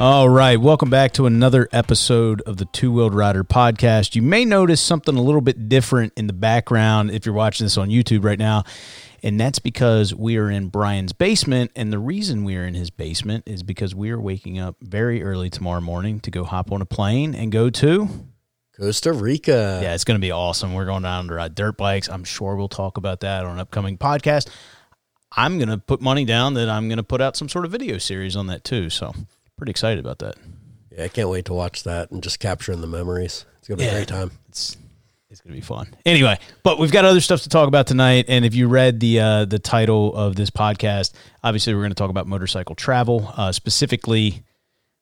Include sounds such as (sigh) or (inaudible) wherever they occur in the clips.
All right, welcome back to another episode of the Two Wheeled Rider podcast. You may notice something a little bit different in the background if you're watching this on YouTube right now, and that's because we are in Brian's basement. And the reason we are in his basement is because we are waking up very early tomorrow morning to go hop on a plane and go to. Costa Rica. Yeah, it's going to be awesome. We're going down to ride dirt bikes. I'm sure we'll talk about that on an upcoming podcast. I'm going to put money down that I'm going to put out some sort of video series on that too. So, pretty excited about that. Yeah, I can't wait to watch that and just capturing the memories. It's gonna be Yeah. a great time. It's it's going to be fun. Anyway, but we've got other stuff to talk about tonight and if you read the uh the title of this podcast, obviously we're going to talk about motorcycle travel, uh specifically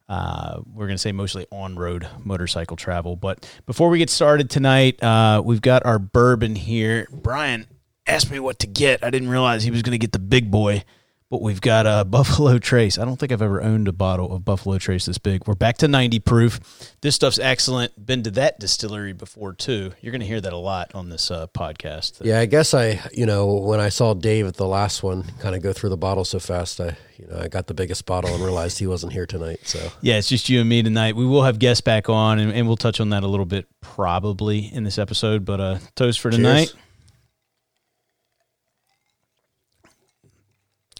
uh, we're going to say mostly on-road motorcycle travel. But before we get started tonight, uh, we've got our bourbon here. Brian asked me what to get. I didn't realize he was going to get the big boy. But we've got a (laughs) Buffalo Trace. I don't think I've ever owned a bottle of Buffalo Trace this big. We're back to 90 proof. This stuff's excellent. Been to that distillery before too. You're going to hear that a lot on this uh, podcast. Yeah, I guess I, you know, when I saw Dave at the last one kind of go through the bottle so fast, I, you know, I got the biggest bottle and realized he wasn't here tonight. So Yeah, it's just you and me tonight. We will have guests back on, and, and we'll touch on that a little bit probably in this episode. But uh, toast for tonight. Cheers.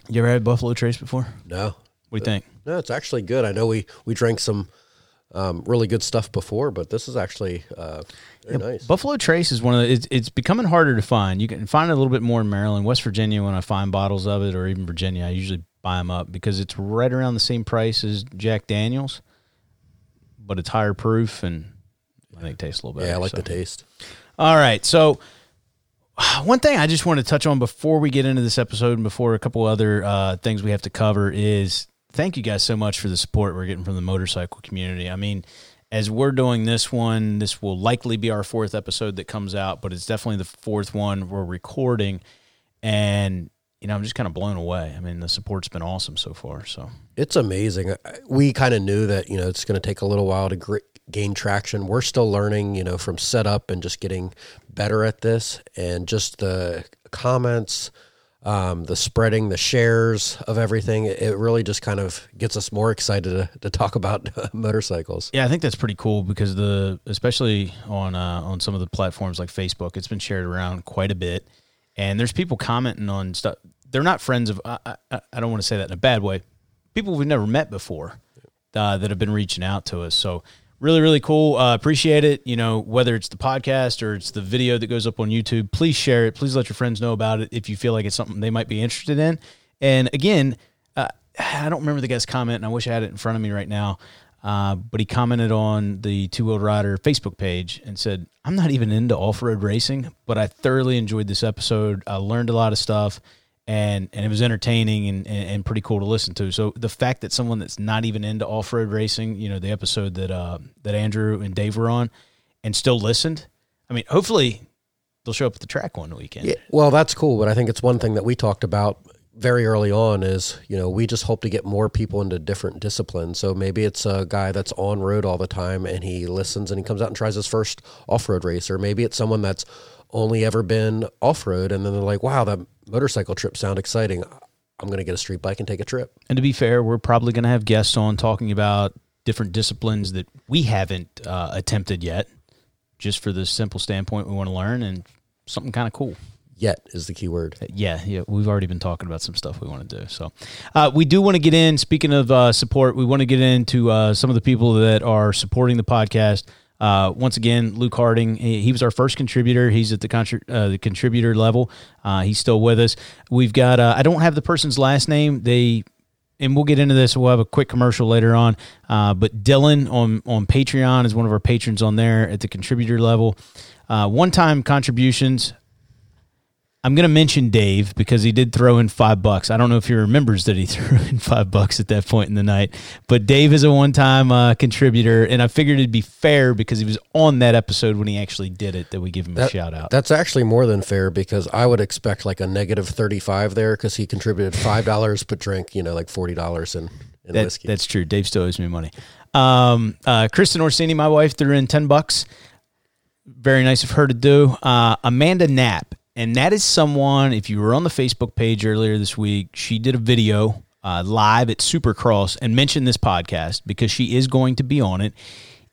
You ever had Buffalo Trace before? no, What do you think? no, it's actually good. I know we we drank some um, really good stuff before, but this is actually uh, very nice. Buffalo Trace is one of the, it's, it's becoming harder to find. You can find it a little bit more in Maryland, West Virginia. When I find bottles of it, or even Virginia, I usually buy them up because it's right around the same price as Jack Daniels, but it's higher proof and I think it tastes a little better. yeah, I like so. the taste. All right. So, (sighs) one thing I just want to touch on before we get into this episode and before a couple other uh, things we have to cover is thank you guys so much for the support we're getting from the motorcycle community. I mean, as we're doing this one, this will likely be our fourth episode that comes out, but it's definitely the fourth one we're recording. And, you know, I'm just kind of blown away. I mean, the support's been awesome so far. So, It's amazing. We kind of knew that you know it's going to take a little while to gain traction. We're still learning, you know, from setup and just getting better at this, and just the comments, um, the spreading, the shares of everything. It really just kind of gets us more excited to, to talk about (laughs) motorcycles. Yeah, I think that's pretty cool because the especially on uh, on some of the platforms like Facebook, it's been shared around quite a bit, and there's people commenting on stuff. They're not friends of. I, I, I don't want to say that in a bad way. People we've never met before uh, that have been reaching out to us. So really, really cool. Uh, appreciate it. You know, whether it's the podcast or it's the video that goes up on YouTube, please share it. Please let your friends know about it if you feel like it's something they might be interested in. And again, uh, (sighs) I don't remember the guy's comment, and I wish I had it in front of me right now. Uh, but he commented on the Two Wheeled Rider Facebook page and said, "I'm not even into off road racing, but I thoroughly enjoyed this episode. I learned a lot of stuff, and and it was entertaining and, and, and pretty cool to listen to. So the fact that someone that's not even into off road racing, you know, the episode that uh, that Andrew and Dave were on, and still listened, I mean, hopefully they'll show up at the track one weekend. Yeah, well, that's cool, but I think it's one thing that we talked about very early on is you know we just hope to get more people into different disciplines. So maybe it's a guy that's on road all the time and he listens and he comes out and tries his first off road race, or maybe it's someone that's only ever been off road and then they're like, wow, that motorcycle trip sound exciting. I'm going to get a street bike and take a trip. And to be fair, we're probably going to have guests on talking about different disciplines that we haven't uh, attempted yet, just for the simple standpoint we want to learn and something kind of cool. Yet is the key word. Yeah, yeah, we've already been talking about some stuff we want to do. So, uh, we do want to get in. Speaking of uh, support, we want to get into uh, some of the people that are supporting the podcast. Uh, once again, Luke Harding, he, he was our first contributor. He's at the contri- uh, the contributor level. Uh, he's still with us. We've got. Uh, I don't have the person's last name. They and we'll get into this. We'll have a quick commercial later on. Uh, but Dylan on on Patreon is one of our patrons on there at the contributor level. One time contributions. I'm going to mention Dave because he did throw in five bucks. I don't know if he remembers that he (laughs) threw in five bucks at that point in the night, but Dave is a one time uh, contributor, and I figured it'd be fair because he was on that episode when he actually did it that we give him a shout out. That's actually more than fair because I would expect like a negative 35 there because he contributed $5 but drank, you know, like $40 in, in That- whiskey. That's true. Dave still owes me money. Um, uh, Kristen Orsini, my wife, threw in 10 bucks. Very nice of her to do. Uh, Amanda Knapp. And that is someone, if you were on the Facebook page earlier this week, she did a video uh, live at Supercross and mentioned this podcast because she is going to be on it.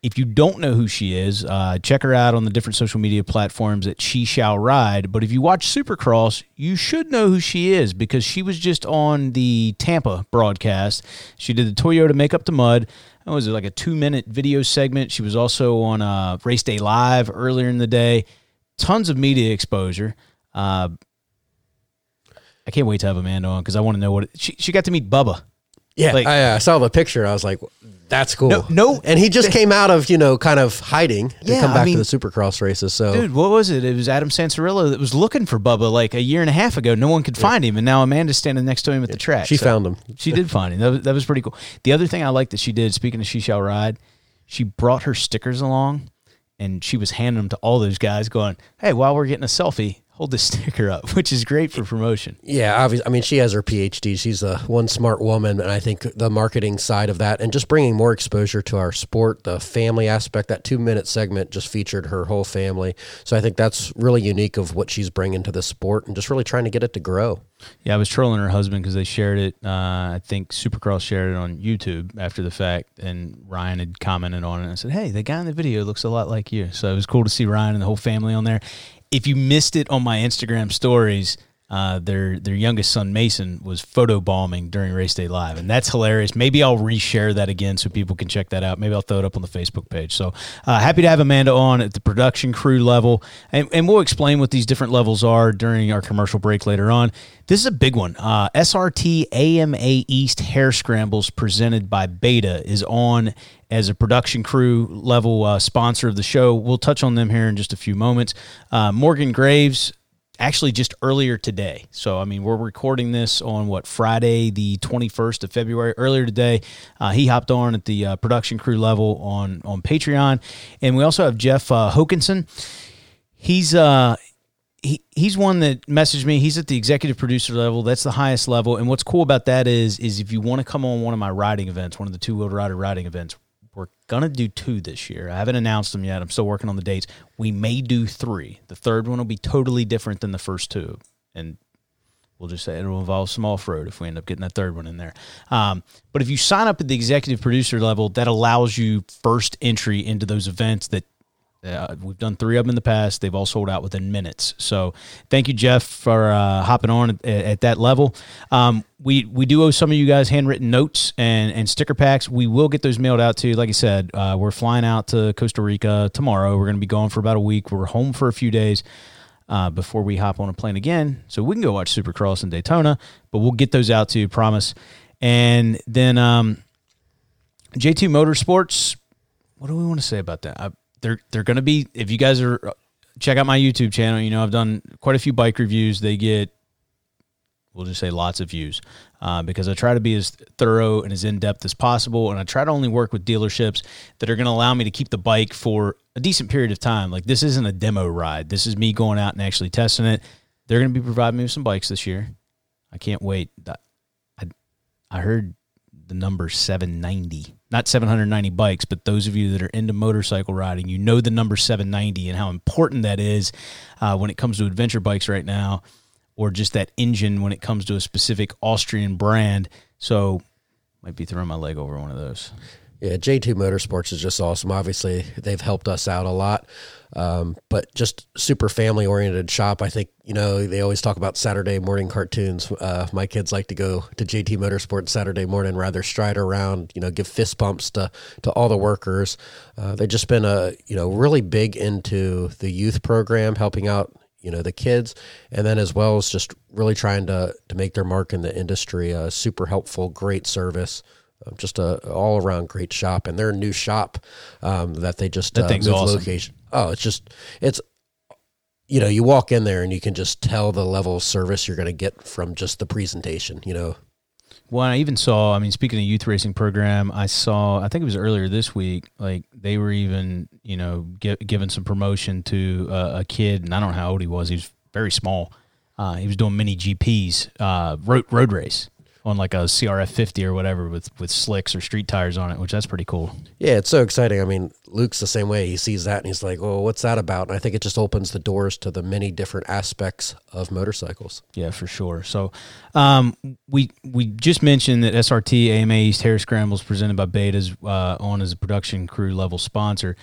If you don't know who she is, uh, check her out on the different social media platforms that She Shall Ride. But if you watch Supercross, you should know who she is because she was just on the Tampa broadcast. She did the Toyota Make Up the Mud. That was like a two minute video segment. She was also on uh, Race Day Live earlier in the day. Tons of media exposure. Uh, I can't wait to have Amanda on because I want to know what it, she she got to meet Bubba. Yeah, Like- I, I saw the picture. I was like, "That's cool." No- no- and he just (laughs) came out of you know kind of hiding to Yeah, come I back mean- to the Supercross races. So Dude, what was it? It was Adam Cianciarulo that was looking for Bubba like a year and a half ago. No one could find him, and now Amanda's standing next to him at the track. she So- found him. She did find him. That was, that was pretty cool. The other thing I like that she did, speaking of She Shall Ride, she brought her stickers along, and she was handing them to all those guys, going, "Hey, while we're getting a selfie, hold this (laughs) sticker up," which is great for promotion. Yeah, obviously. I mean, she has her PhD. She's a one smart woman, and I think the marketing side of that, and just bringing more exposure to our sport, the family aspect. That two minute segment just featured her whole family, so I think that's really unique of what she's bringing to the sport, and just really trying to get it to grow. Yeah, I was trolling her husband because they shared it. Uh, I think Supercross shared it on YouTube after the fact, and Ryan had commented on it. And said, "Hey, the guy in the video looks a lot like you." So it was cool to see Ryan and the whole family on there. If you missed it on my Instagram stories, uh, their their youngest son Mason was photo bombing during race day live, and that's hilarious. Maybe I'll reshare that again so people can check that out. Maybe I'll throw it up on the Facebook page. So uh, happy to have Amanda on at the production crew level, and, and we'll explain what these different levels are during our commercial break later on. This is a big one. Uh, SRT AMA East Hare Scrambles presented by Beta is on as a production crew level uh, sponsor of the show. We'll touch on them here in just a few moments. Uh, Morgan Graves actually just earlier today. So, I mean, we're recording this on what, Friday, the 21st of February. Earlier today, uh, he hopped on at the uh, production crew level on, on Patreon. And we also have Jeff uh, Hokinson. He's, uh, he, he's one that messaged me. He's at the executive producer level. That's the highest level. And what's cool about that is, is if you want to come on one of my riding events, one of the two wheel rider riding events, we're gonna do two this year. I haven't announced them yet. I'm still working on the dates. We may do three. The third one will be totally different than the first two, and we'll just say it'll involve some off road if we end up getting that third one in there. Um, but if you sign up at the executive producer level, that allows you first entry into those events that uh, we've done three of them in the past. They've all sold out within minutes. So thank you, Jeff, for uh, hopping on at, at that level. Um, we we do owe some of you guys handwritten notes and, and sticker packs. We will get those mailed out to you. Like I said, uh, we're flying out to Costa Rica tomorrow. We're going to be gone for about a week. We're home for a few days. Uh, before we hop on a plane again, so we can go watch Supercross in Daytona, but we'll get those out to you, promise. And then um, J2 Motorsports, what do we want to say about that? I, they're they're going to be if you guys are check out my YouTube channel. You know I've done quite a few bike reviews. They get we'll just say lots of views uh, because I try to be as thorough and as in depth as possible, and I try to only work with dealerships that are going to allow me to keep the bike for a decent period of time. Like this isn't a demo ride. This is me going out and actually testing it. They're going to be providing me with some bikes this year. I can't wait. I I heard the number 790 not 790 bikes but those of you that are into motorcycle riding you know the number 790 and how important that is uh, when it comes to adventure bikes right now or just that engine when it comes to a specific austrian brand. So might be throwing my leg over one of those Yeah, J2 Motorsports is just awesome. Obviously, they've helped us out a lot, um, but just super family oriented shop. I think, you know, they always talk about Saturday morning cartoons. Uh, my kids like to go to JT Motorsports Saturday morning, rather stride around, you know, give fist bumps to, to all the workers. Uh, they've just been, a, you know, really big into the youth program, helping out you know the kids and then as well as just really trying to to make their mark in the industry uh, super helpful great service just a all around great shop and their new shop um, that they just That uh, moved awesome. location oh it's just it's you know you walk in there and you can just tell the level of service you're going to get from just the presentation you know Well, I even saw. I mean, speaking of youth racing program, I saw. I think it was earlier this week. Like they were even, you know, gi- giving some promotion to uh, a kid, and I don't know how old he was. He was very small. Uh, he was doing mini GPs, uh, road road race. On like a CRF 50 or whatever with with slicks or street tires on it, which that's pretty cool. Yeah, it's so exciting. I mean, Luke's the same way. He sees that and he's like, "Oh, what's that about?" And I think it just opens the doors to the many different aspects of motorcycles. Yeah, for sure. So, um, we we just mentioned that SRT AMA East Hare Scrambles presented by Betas uh, on as a production crew level sponsor.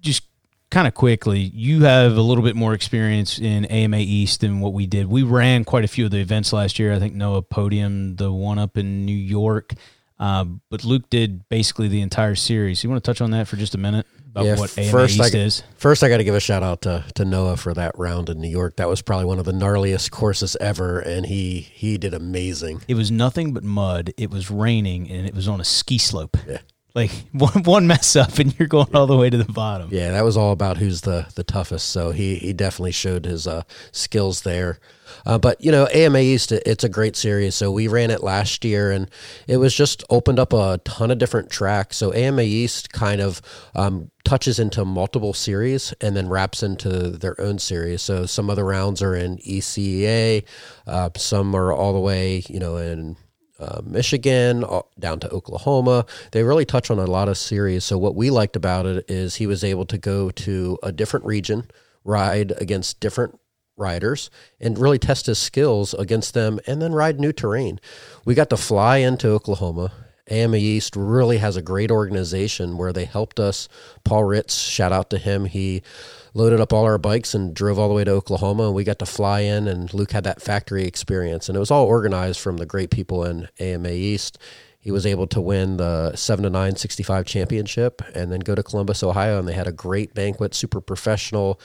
Just kind of quickly, you have a little bit more experience in AMA East than what we did. We ran quite a few of the events last year. I think Noah podium the one up in New York. Uh, but Luke did basically the entire series. You want to touch on that for just a minute about Yeah, what AMA first East I- is? First, I got to give a shout out to, to Noah for that round in New York. That was probably one of the gnarliest courses ever, and he he did amazing. It was nothing but mud. It was raining, and it was on a ski slope. Yeah. Like (laughs) one one mess up, and you're going all the way to the bottom. Yeah, that was all about who's the the toughest. So he he definitely showed his uh, skills there. Uh, but you know, AMA East, it's a great series. So we ran it last year, and it was just opened up a ton of different tracks. So AMA East kind of um, touches into multiple series and then wraps into their own series. So some of the rounds are in ECEA, uh, some are all the way, you know, in uh, Michigan uh, down to Oklahoma. They really touch on a lot of series. So what we liked about it is he was able to go to a different region, ride against different riders, and really test his skills against them, and then ride new terrain. We got to fly into Oklahoma. AMA East really has a great organization where they helped us. Paul Ritz, shout out to him. He loaded up all our bikes and drove all the way to Oklahoma, and we got to fly in. And Luke had that factory experience, and it was all organized from the great people in AMA East. He was able to win the seven to nine sixty five championship, and then go to Columbus, Ohio, and they had a great banquet, super professional.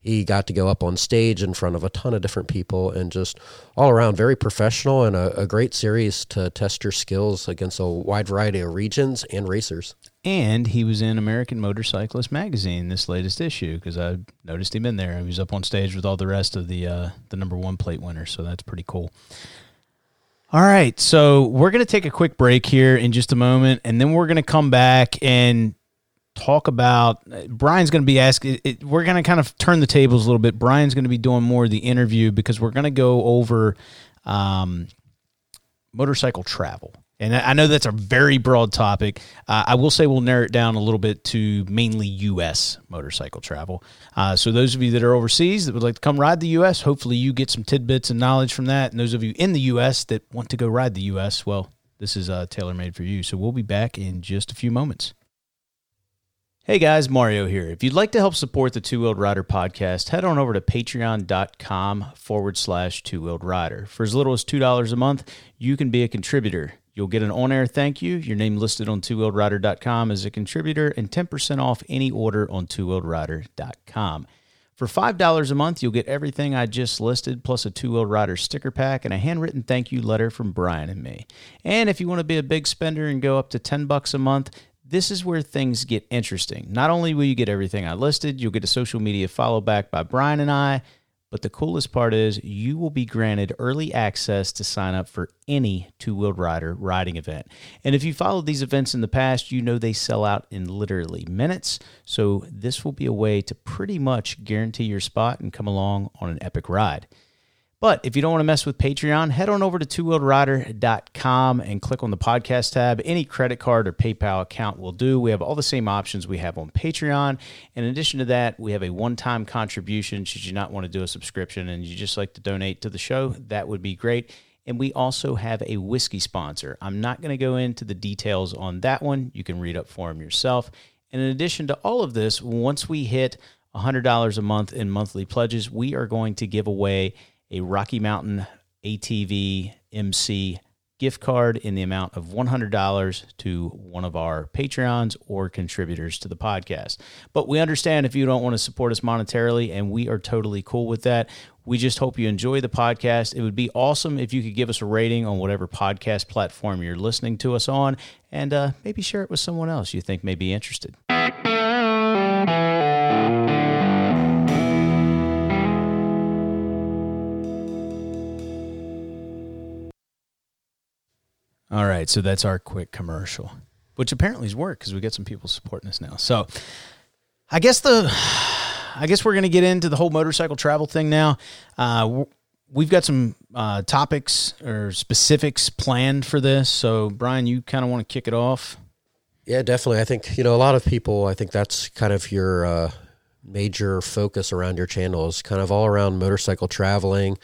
He got to go up on stage in front of a ton of different people and just all around very professional and a, a great series to test your skills against a wide variety of regions and racers. And he was in American Motorcyclist magazine, this latest issue, because I noticed him in there. He was up on stage with all the rest of the uh, the number one plate winners, so that's pretty cool. All right, so we're going to take a quick break here in just a moment, and then we're going to come back and talk about. Brian's going to be asking. It, we're going to kind of turn the tables a little bit. Brian's going to be doing more of the interview because we're going to go over um, motorcycle travel. And I know that's a very broad topic. Uh, I will say we'll narrow it down a little bit to mainly U.S. motorcycle travel. Uh, so those of you that are overseas that would like to come ride the U.S., hopefully you get some tidbits and knowledge from that. And those of you in the U.S. that want to go ride the U.S., well, this is uh, tailor made for you. So we'll be back in just a few moments. Hey guys, Mario here. If you'd like to help support the Two Wheeled Rider podcast, head on over to patreon.com forward slash two wheeled rider. For as little as $2 a month, you can be a contributor. You'll get an on air thank you, your name listed on two rider.com as a contributor, and 10% off any order on two rider.com. For $5 a month, you'll get everything I just listed, plus a two wheeled rider sticker pack and a handwritten thank you letter from Brian and me. And if you want to be a big spender and go up to 10 bucks a month, this is where things get interesting. Not only will you get everything I listed, you'll get a social media follow back by Brian and I, but the coolest part is you will be granted early access to sign up for any two wheeled rider riding event. And if you followed these events in the past, you know they sell out in literally minutes. So this will be a way to pretty much guarantee your spot and come along on an epic ride. But if you don't want to mess with Patreon, head on over to twowheeledrider.com and click on the podcast tab. Any credit card or PayPal account will do. We have all the same options we have on Patreon. In addition to that, we have a one time contribution. Should you not want to do a subscription and you just like to donate to the show, that would be great. And we also have a whiskey sponsor. I'm not going to go into the details on that one. You can read up for them yourself. And in addition to all of this, once we hit $100 a month in monthly pledges, we are going to give away a Rocky Mountain ATV MC gift card in the amount of $100 to one of our Patreons or contributors to the podcast. But we understand if you don't want to support us monetarily, and we are totally cool with that. We just hope you enjoy the podcast. It would be awesome if you could give us a rating on whatever podcast platform you're listening to us on, and uh, maybe share it with someone else you think may be interested. All right, so that's our quick commercial, which apparently has worked because we get some people supporting us now. So, I guess the, I guess we're gonna get into the whole motorcycle travel thing now. Uh, we've got some uh, topics or specifics planned for this. So, Brian, you kind of want to kick it off? Yeah, definitely. I think you know a lot of people. I think that's kind of your uh, major focus around your channel is kind of all around motorcycle traveling.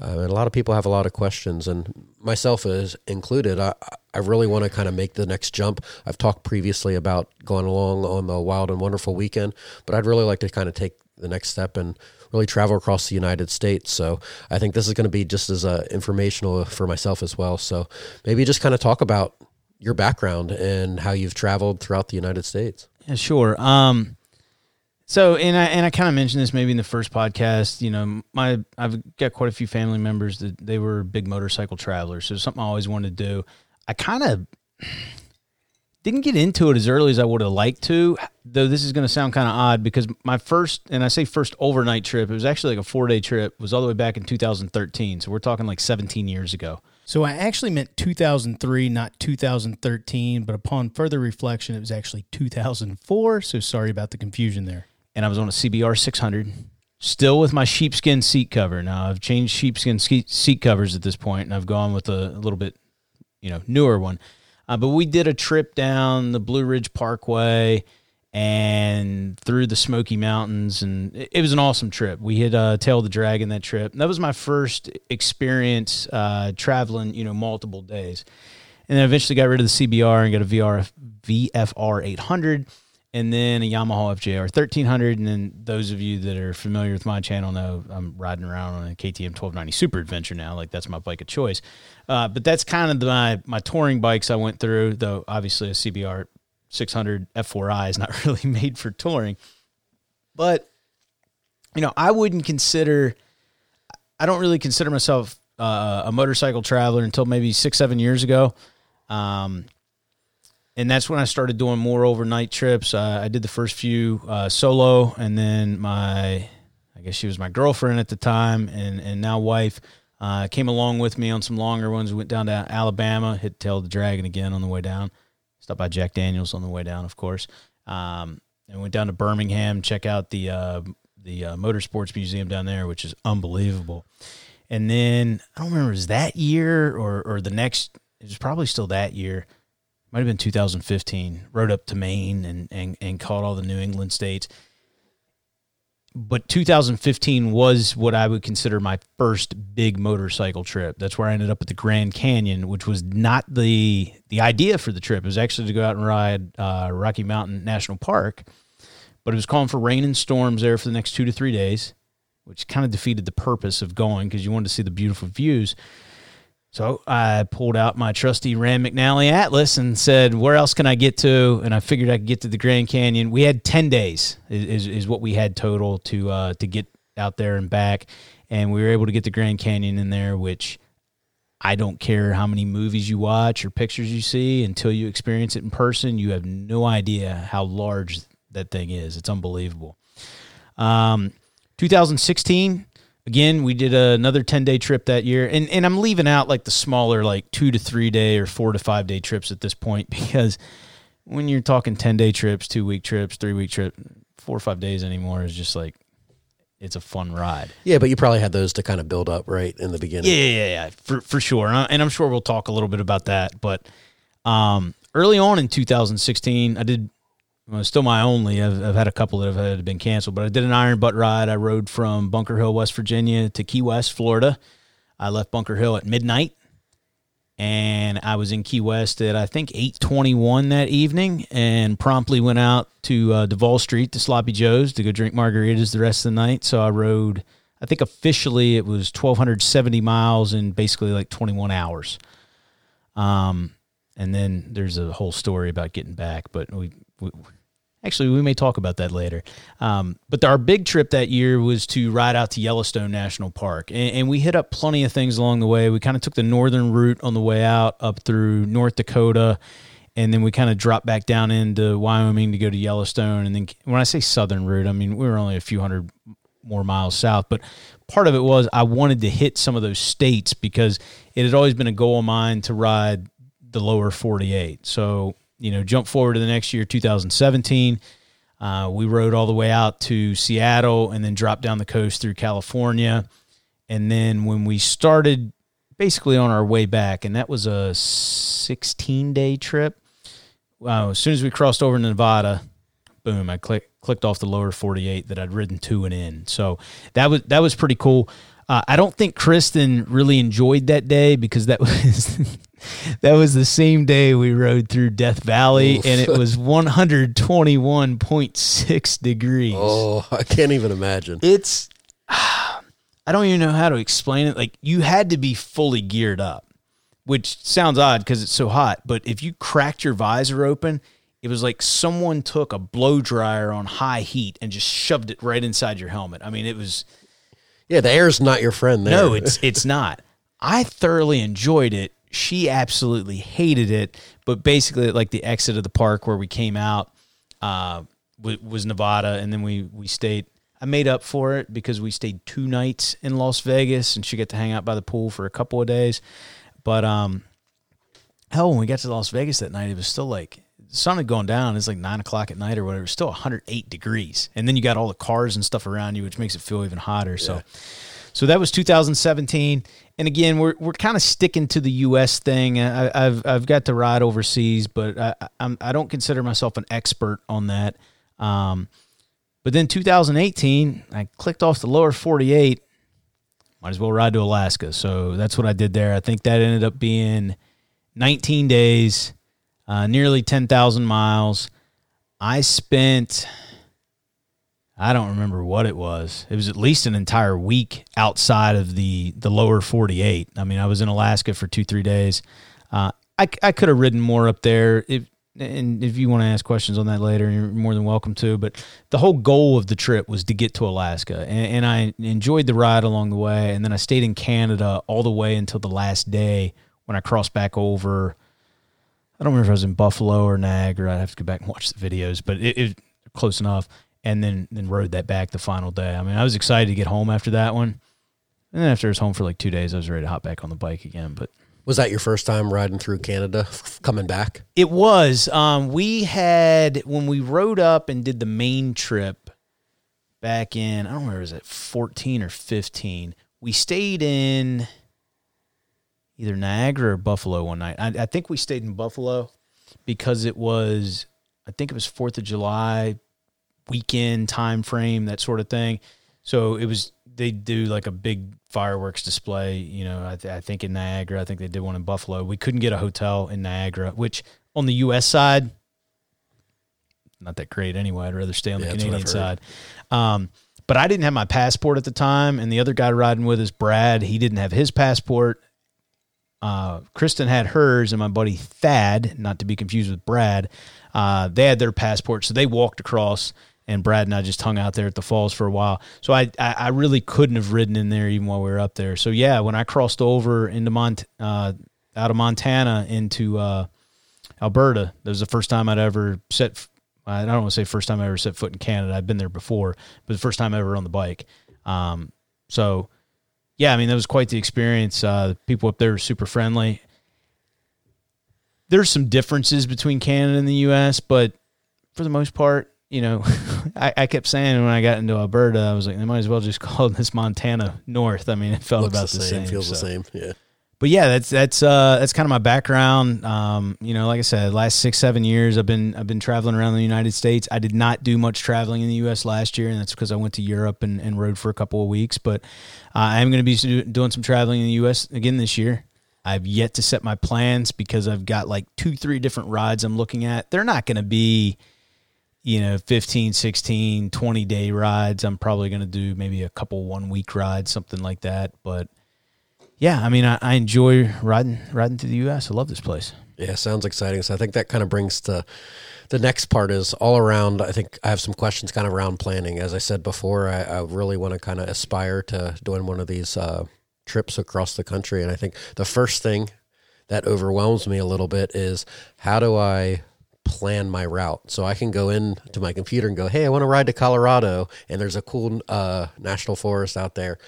Uh, and a lot of people have a lot of questions, and myself is included. I, I really want to kind of make the next jump. I've talked previously about going along on the Wild and Wonderful weekend, but I'd really like to kind of take the next step and really travel across the United States. So I think this is going to be just as uh, informational for myself as well. So maybe just kind of talk about your background and how you've traveled throughout the United States. Yeah, sure. Um, so, and I and I kind of mentioned this maybe in the first podcast. You know, my I've got quite a few family members that they were big motorcycle travelers. So something I always wanted to do. I kind of didn't get into it as early as I would have liked to. Though this is going to sound kind of odd because my first, and I say first overnight trip, it was actually like a four day trip. Was all the way back in 2013. So we're talking like 17 years ago. So I actually meant 2003, not 2013. But upon further reflection, it was actually 2004. So sorry about the confusion there and I was on a CBR 600, still with my sheepskin seat cover. Now I've changed sheepskin seat covers at this point, and I've gone with a, little bit, you know, newer one. Uh, but we did a trip down the Blue Ridge Parkway and through the Smoky Mountains, and it, it was an awesome trip. We hit uh, Tail of the Dragon that trip. And That was my first experience uh, traveling, you know, multiple days. And then eventually got rid of the CBR and got a VR VFR 800 and then a Yamaha FJR 1300. And then those of you that are familiar with my channel know I'm riding around on a KTM 1290 Super Adventure now. Like that's my bike of choice. Uh, but that's kind of the, my my touring bikes I went through. Though obviously a CBR 600 F4i is not (laughs) really made for touring. But you know, I wouldn't consider. I don't really consider myself uh, a motorcycle traveler until maybe six seven years ago. Um, and that's when I started doing more overnight trips. Uh, I did the first few uh, solo, and then my, I guess she was my girlfriend at the time, and and now wife, uh, came along with me on some longer ones. We went down to Alabama, hit Tail of the Dragon again on the way down. Stopped by Jack Daniels on the way down, of course, um, and went down to Birmingham, check out the uh, the uh, Motorsports Museum down there, which is unbelievable. And then I don't remember it was that year or or the next. It was probably still that year might have been 2015. Rode up to Maine and, and, and caught all the New England states. But 2015 was what I would consider my first big motorcycle trip. That's where I ended up at the Grand Canyon, which was not the the idea for the trip. It was actually to go out and ride uh, Rocky Mountain National Park, but it was calling for rain and storms there for the next two to three days, which kind of defeated the purpose of going because you wanted to see the beautiful views. So I pulled out my trusty Rand McNally Atlas and said, "Where else can I get to?" And I figured I could get to the Grand Canyon. We had ten days is is what we had total to uh, to get out there and back, and we were able to get the Grand Canyon in there, which I don't care how many movies you watch or pictures you see until you experience it in person. You have no idea how large that thing is. It's unbelievable. Um, 2016 again, we did another 10 day trip that year. And, and I'm leaving out like the smaller, like two to three day or four to five day trips at this point (laughs) because when you're talking 10 day trips, two week trips, three week trip, four or five days anymore is just like, it's a fun ride. Yeah, but you probably had those to kind of build up right in the beginning. Yeah, yeah, yeah, for for sure. And I'm sure we'll talk a little bit about that. But um, early on in 2016, I did well, still my only. I've, I've had a couple that have been canceled, but I did an iron butt ride. I rode from Bunker Hill, West Virginia to Key West, Florida. I left Bunker Hill at midnight and I was in Key West at I think 8:21 that evening, and promptly went out to uh, Duval Street to Sloppy Joe's to go drink margaritas the rest of the night. So I rode. I think officially it was 1,270 miles in basically like 21 hours. Um, and then there's a whole story about getting back, but we we, actually we may talk about that later. Um, but our big trip that year was to ride out to Yellowstone National Park, and, and we hit up plenty of things along the way. We kind of took the northern route on the way out up through North Dakota. And then we kind of dropped back down into Wyoming to go to Yellowstone. And then when I say southern route, I mean we were only a few hundred more miles south. But part of it was I wanted to hit some of those states because it had always been a goal of mine to ride the lower 48. So you know, jump forward to the next year, 2017. Uh, we rode all the way out to Seattle and then dropped down the coast through California. and then when we started basically on our way back, and that was a 16 day trip. Uh, as soon as we crossed over Nevada, boom, I click, clicked off the lower 48 that I'd ridden to and in. So that was that was pretty cool. Uh, I don't think Kristen really enjoyed that day because that (laughs) was that was the same day we rode through Death Valley Oof. and it was (laughs) 121.6 degrees. Oh, I can't even imagine. It's (sighs) I don't even know how to explain it. Like you had to be fully geared up, which sounds odd because it's so hot. But if you cracked your visor open, it was like someone took a blow dryer on high heat and just shoved it right inside your helmet. I mean, it was. Yeah, the air's not your friend. There. No, it's it's not. I thoroughly enjoyed it. She absolutely hated it. But basically, like the exit of the park where we came out uh, was Nevada, and then we we stayed I made up for it because we stayed two nights in Las Vegas and she got to hang out by the pool for a couple of days. But um, hell, when we got to Las Vegas that night, it was still like the sun had gone down. It's like nine o'clock at night or whatever. It's still 108 degrees, and then you got all the cars and stuff around you, which makes it feel even hotter. Yeah. So, so that was 2017. And again, we're we're kind of sticking to the U.S. thing. I, have I've got to ride overseas, but I I'm, I do not consider myself an expert on that. Um, but then 2018, I clicked off the lower 48. Might as well ride to Alaska. So that's what I did there. I think that ended up being 19 days, uh, nearly 10,000 miles. I spent, I don't remember what it was. It was at least an entire week outside of the, the lower 48. I mean, I was in Alaska for two, three days. Uh, I, I could have ridden more up there. If, and if you want to ask questions on that later, you're more than welcome to. But the whole goal of the trip was to get to Alaska, and, and, I enjoyed the ride along the way. And then I stayed in Canada all the way until the last day when I crossed back over. I don't remember if I was in Buffalo or Niagara. I'd have to go back and watch the videos, but it, it close enough. And then then rode that back the final day. I mean, I was excited to get home after that one. And then after I was home for like two days, I was ready to hop back on the bike again. But was that your first time riding through Canada, coming back? It was. Um, we had when we rode up and did the Maine trip back in I don't remember was it fourteen or fifteen. We stayed in either Niagara or Buffalo one night. I, I think we stayed in Buffalo because it was I think it was Fourth of July weekend time frame that sort of thing. So it was they do like a big fireworks display. You know, I, th- I, think in Niagara, I think they did one in Buffalo. We couldn't get a hotel in Niagara, which on the U.S. side, not that great anyway. I'd rather stay on yeah, the Canadian side. Um, but I didn't have my passport at the time, and the other guy riding with us, Brad, he didn't have his passport. Uh, Kristen had hers, and my buddy Thad, not to be confused with Brad, uh, they had their passport, so they walked across and Brad and I just hung out there at the falls for a while. So I, I, I really couldn't have ridden in there even while we were up there. So yeah, when I crossed over into Mont, uh, out of Montana into uh, Alberta, that was the first time I'd ever set. I don't want to say first time I ever set foot in Canada. I've been there before, but the first time I ever on the bike. Um, so yeah, I mean that was quite the experience. Uh, people up there were super friendly. There's some differences between Canada and the U.S., but for the most part, you know, (laughs) I, I, kept saying when I got into Alberta, I was like, they might as well just (laughs) call this Montana North. I mean, it felt Looks about the, the same, feels so. the same, yeah. But yeah, that's that's uh, that's kind of my background. Um, you know, like I said, last six seven years, I've been I've been traveling around the United States. I did not do much traveling in the U.S. last year, and that's because I went to Europe and, and rode for a couple of weeks. But uh, I am going to be doing some traveling in the U.S. again this year. I've yet to set my plans because I've got like two, three different rides I'm looking at. They're not going to be you know 15 16 20 day rides. I'm probably going to do maybe a couple one week rides something like that. But yeah i mean I, I, enjoy riding riding through the us i love this place. Yeah sounds exciting. So i think that kind of brings to the next part is all around i think i have some questions kind of around planning. As i said before i, I really want to kind of aspire to doing one of these uh, trips across the country. And i think the first thing that overwhelms me a little bit is how do i plan my route. So I can go in to my computer and go, hey, I want to ride to Colorado, and there's a cool uh, national forest out there.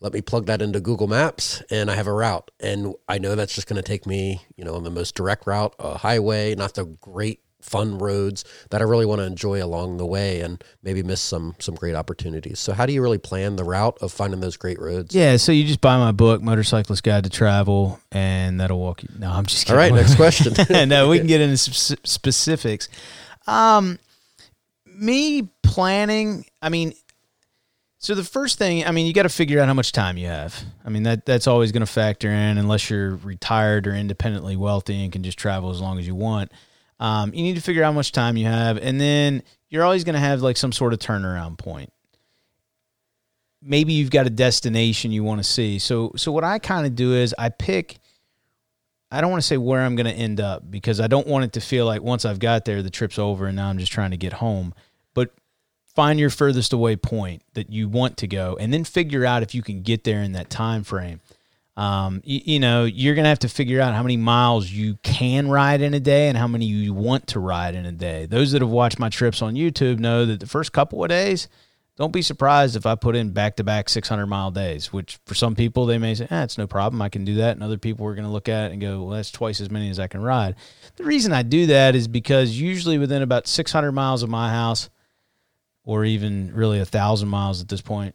Let me plug that into Google Maps, and I have a route. And I know that's just going to take me, you know, on the most direct route, a highway, not the great fun roads that I really want to enjoy along the way and maybe miss some some great opportunities. So how do you really plan the route of finding those great roads? Yeah, so you just buy my book, Motorcyclist Guide to Travel, and that'll walk you. No, I'm just All kidding. right, next question. (laughs) no, we can (laughs) get into sp- specifics. Um, me planning. I mean, so the first thing, I mean, you got to figure out how much time you have. I mean, that that's always going to factor in, unless you're retired or independently wealthy and can just travel as long as you want. Um, you need to figure out how much time you have, and then you're always going to have like some sort of turnaround point. Maybe you've got a destination you want to see. So, so what I kind of do is I pick. I don't want to say where I'm going to end up because I don't want it to feel like once I've got there, the trip's over and now I'm just trying to get home. But find your furthest away point that you want to go and then figure out if you can get there in that time frame um, you, you, know you're gonna have to figure out how many miles you can ride in a day and how many you want to ride in a day. Those that have watched my trips on youtube know that the first couple of days don't be surprised if i put in back-to-back 600 mile days which for some people they may say ah, it's no problem. I can do that. And other people are going to look at it and go well that's twice as many as i can ride. The reason i do that is because usually within about 600 miles of my house or even really a thousand miles at this point,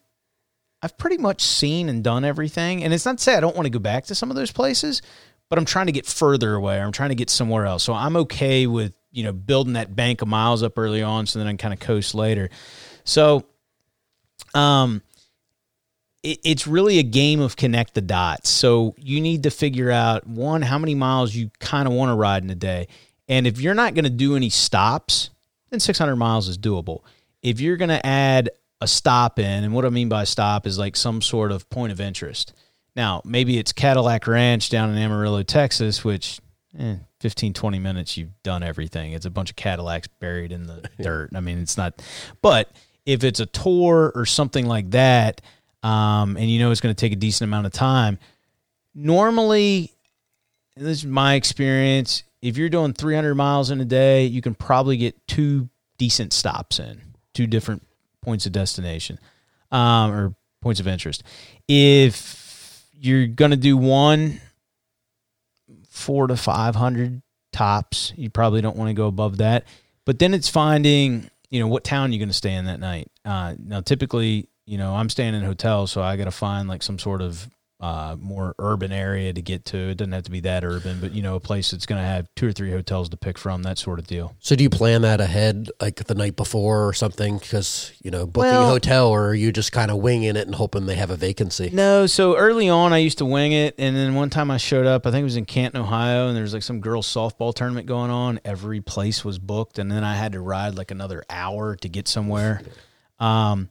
I've pretty much seen and done everything. And it's not to say I don't want to go back to some of those places, but I'm trying to get further away. I'm trying to get somewhere else. So I'm okay with, you know, building that bank of miles up early on so then I can kind of coast later. So um it, it's really a game of connect the dots. So you need to figure out one, how many miles you kind of want to ride in a day. And if you're not going to do any stops, then 600 miles is doable if you're going to add a stop in, and what I mean by stop is like some sort of point of interest. Now, maybe it's Cadillac Ranch down in Amarillo, Texas, which eh, 15, 20 minutes, you've done everything. It's a bunch of Cadillacs buried in the (laughs) dirt. I mean, it's not, but if it's a tour or something like that, um, and you know it's going to take a decent amount of time, normally, this is my experience, if you're doing 300 miles in a day, you can probably get two decent stops in two different points of destination um, or points of interest. If you're going to do one, four to 500 tops, you probably don't want to go above that. But then it's finding, you know, what town you're going to stay in that night. Uh, now, typically, you know, I'm staying in hotels, so I got to find like some sort of uh, more urban area to get to. It doesn't have to be that urban, but you know, a place that's going to have two or three hotels to pick from, that sort of deal. So, do you plan that ahead, like the night before or something? Because you know, booking well, a hotel, or are you just kind of winging it and hoping they have a vacancy? No. So early on, I used to wing it, and then one time I showed up. I think it was in Canton, Ohio, and there was like some girls' softball tournament going on. Every place was booked, and then I had to ride like another hour to get somewhere. Um,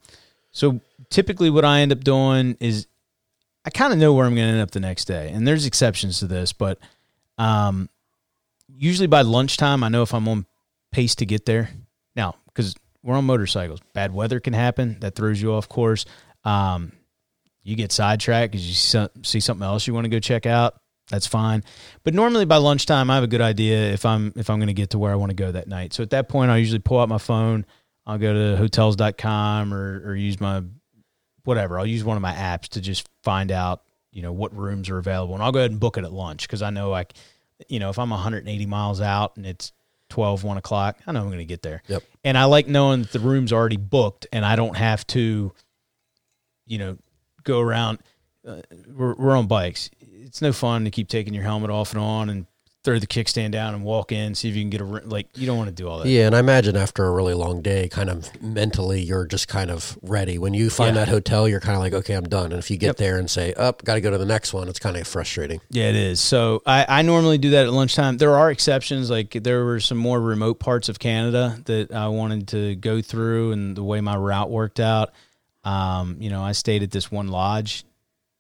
so typically, what I end up doing is I kind of know where I'm going to end up the next day. And there's exceptions to this, but um, usually by lunchtime, I know if I'm on pace to get there. Now, because we're on motorcycles, bad weather can happen. That throws you off course. Um, you get sidetracked because you see something else you want to go check out. That's fine. But normally by lunchtime, I have a good idea if I'm if I'm going to get to where I want to go that night. So at that point, I usually pull out my phone. I'll go to hotels.com or, or use my whatever. I'll use one of my apps to just find out, you know, what rooms are available. And I'll go ahead and book it at lunch because I know like, you know, if I'm 180 miles out and it's 12, 1 o'clock, I know I'm going to get there. Yep. And I like knowing that the room's already booked and I don't have to, you know, go around. Uh, we're, we're on bikes. It's no fun to keep taking your helmet off and on and throw the kickstand down and walk in, see if you can get a like. You don't want to do all that. Yeah, and I imagine after a really long day, kind of mentally, you're just kind of ready. When you find yeah. that hotel, you're kind of like, okay, I'm done. And if you get yep. there and say, up, oh, got to go to the next one, it's kind of frustrating. Yeah, it is. So I, I normally do that at lunchtime. There are exceptions. Like there were some more remote parts of Canada that I wanted to go through, and the way my route worked out. Um, you know, I stayed at this one lodge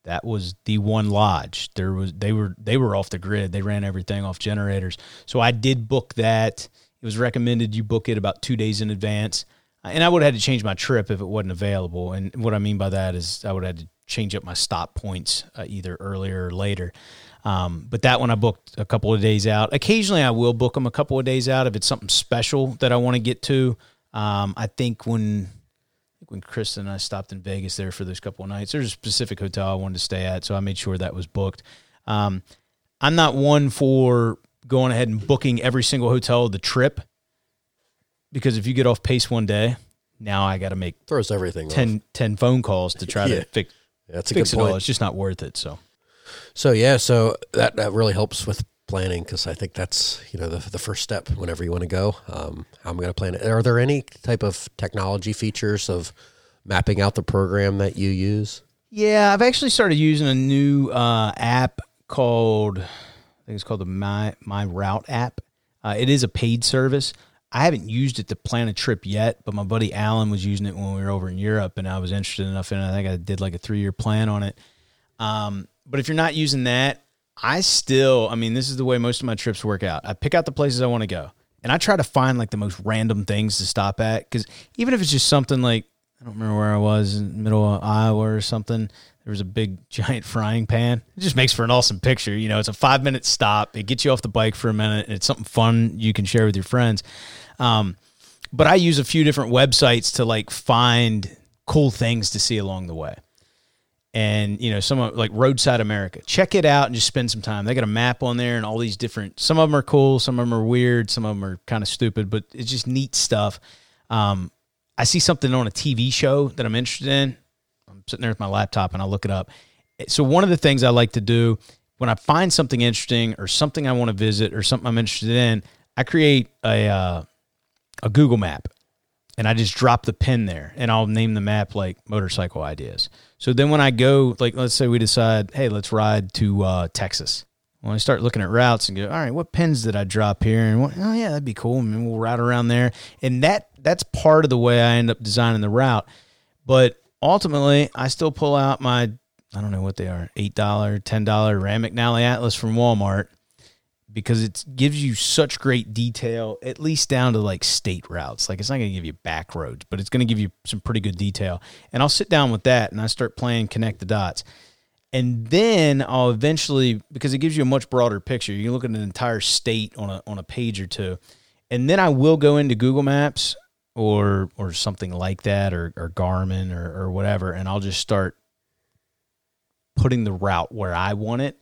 that was the one lodge. There was they were they were off the grid. They ran everything off generators. So I did book that. It was recommended you book it about two days in advance. And I would have had to change my trip if it wasn't available. And what I mean by that is I would have had to change up my stop points uh, either earlier or later. Um, but that one I booked a couple of days out. Occasionally I will book them a couple of days out if it's something special that I want to get to. Um, I think when when Kristen and I stopped in Vegas there for those couple of nights, there's a specific hotel I wanted to stay at, so I made sure that was booked. Um, I'm not one for going ahead and booking every single hotel of the trip. because if you get off pace one day, now I got to make Throws everything 10, 10 phone calls to try Yeah. to fix That's a fix good it all. point. It's just not worth it. So So yeah, so that that really helps with planning because I think that's you know the the first step whenever you want to go. Um, how I'm going to plan it. Are there any type of technology features of mapping out the program that you use? Yeah, I've actually started using a new uh, app called I think it's called the My My Route app. Uh, it is a paid service. I haven't used it to plan a trip yet, but my buddy Alan was using it when we were over in Europe, and I was interested enough in it. I think I did like a three year plan on it. Um, but if you're not using that, I still, I mean, this is the way most of my trips work out. I pick out the places I want to go, and I try to find like the most random things to stop at. Because even if it's just something like I don't remember where I was in middle of Iowa or something. There was a big (laughs) giant frying pan. It just makes for an awesome picture. You know, it's a five minute stop. It gets you off the bike for a minute. And it's something fun you can share with your friends. Um, but I use a few different websites to like find cool things to see along the way. And you know, some of like Roadside America. Check it out and just spend some time. They got a map on there and all these different. Some of them are cool. Some of them are weird. Some of them are kind of stupid. But it's just neat stuff. Um, I see something on a TV show that I'm interested in. I'm sitting there with my laptop and I look it up. So one of the things I like to do when I find something interesting or something I want to visit or something I'm interested in, I create a uh, a Google map and I just drop the pin there and I'll name the map like motorcycle ideas. So then when I go, like let's say we decide, hey, let's ride to uh, Texas. When I start looking at routes and go, all right, what pins did I drop here? And what, oh yeah, that'd be cool. Mean, we'll ride around there, and that that's part of the way I end up designing the route. But ultimately, I still pull out my I don't know what they are eight dollar, ten dollar Rand McNally Atlas from Walmart because it gives you such great detail, at least down to like state routes. Like it's not going to give you back roads, but it's going to give you some pretty good detail. And I'll sit down with that and I start playing connect the dots. And then I'll eventually because it gives you a much broader picture. You can look at an entire state on a on a page or two. And then I will go into Google Maps or or something like that or, or Garmin or, or whatever, and I'll just start putting the route where I want it.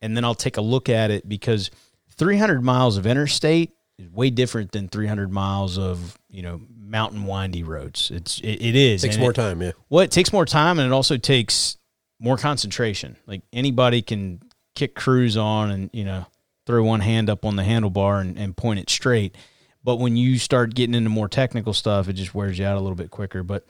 And then I'll take a look at it because 300 miles of interstate is way different than 300 miles of, you know, mountain windy roads. It's, it, it is. Takes And more it- time, yeah. well, it takes more time and it also takes more concentration. Like anybody can kick cruise on and, you know, throw one hand up on the handlebar and, and point it straight. But when you start getting into more technical stuff, it just wears you out a little bit quicker. But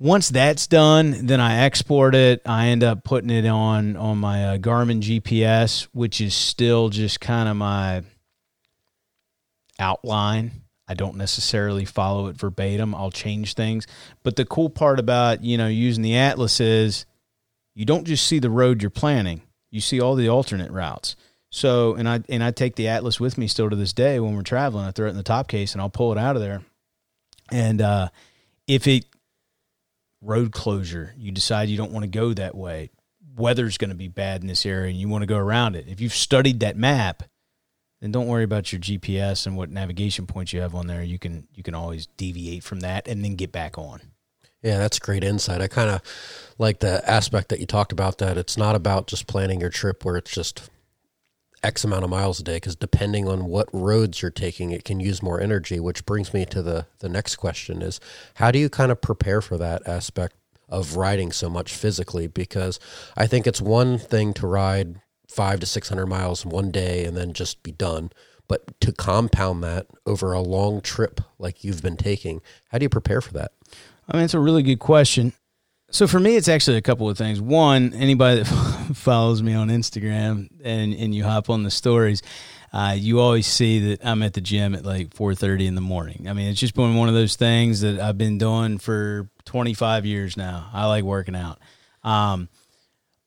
once that's done, then I export it. I end up putting it on on my uh, Garmin GPS, which is still just kind of my outline. I don't necessarily follow it verbatim. I'll change things. But the cool part about, you know, using the atlas is you don't just see the road you're planning. You see all the alternate routes. So, and I and I take the atlas with me still to this day when we're traveling. I throw it in the top case and I'll pull it out of there. And uh if it road closure, you decide you don't want to go that way. Weather's going to be bad in this area and you want to go around it. If you've studied that map, then don't worry about your GPS and what navigation points you have on there. You can you can always deviate from that and then get back on. Yeah, that's great insight. I kind of like the aspect that you talked about that it's not about just planning your trip where it's just X amount of miles a day, because depending on what roads you're taking, it can use more energy, which brings me to the, the next question is how do you kind of prepare for that aspect of riding so much physically? Because I think it's one thing to ride five to 600 miles in one day and then just be done. But to compound that over a long trip like you've been taking, how do you prepare for that? I mean, it's a really good question. So for me, it's actually a couple of things. One, anybody that (laughs) follows me on Instagram and and you hop on the stories, uh, you always see that I'm at the gym at like 4:30 in the morning. I mean, it's just been one of those things that I've been doing for 25 years now. I like working out. Um,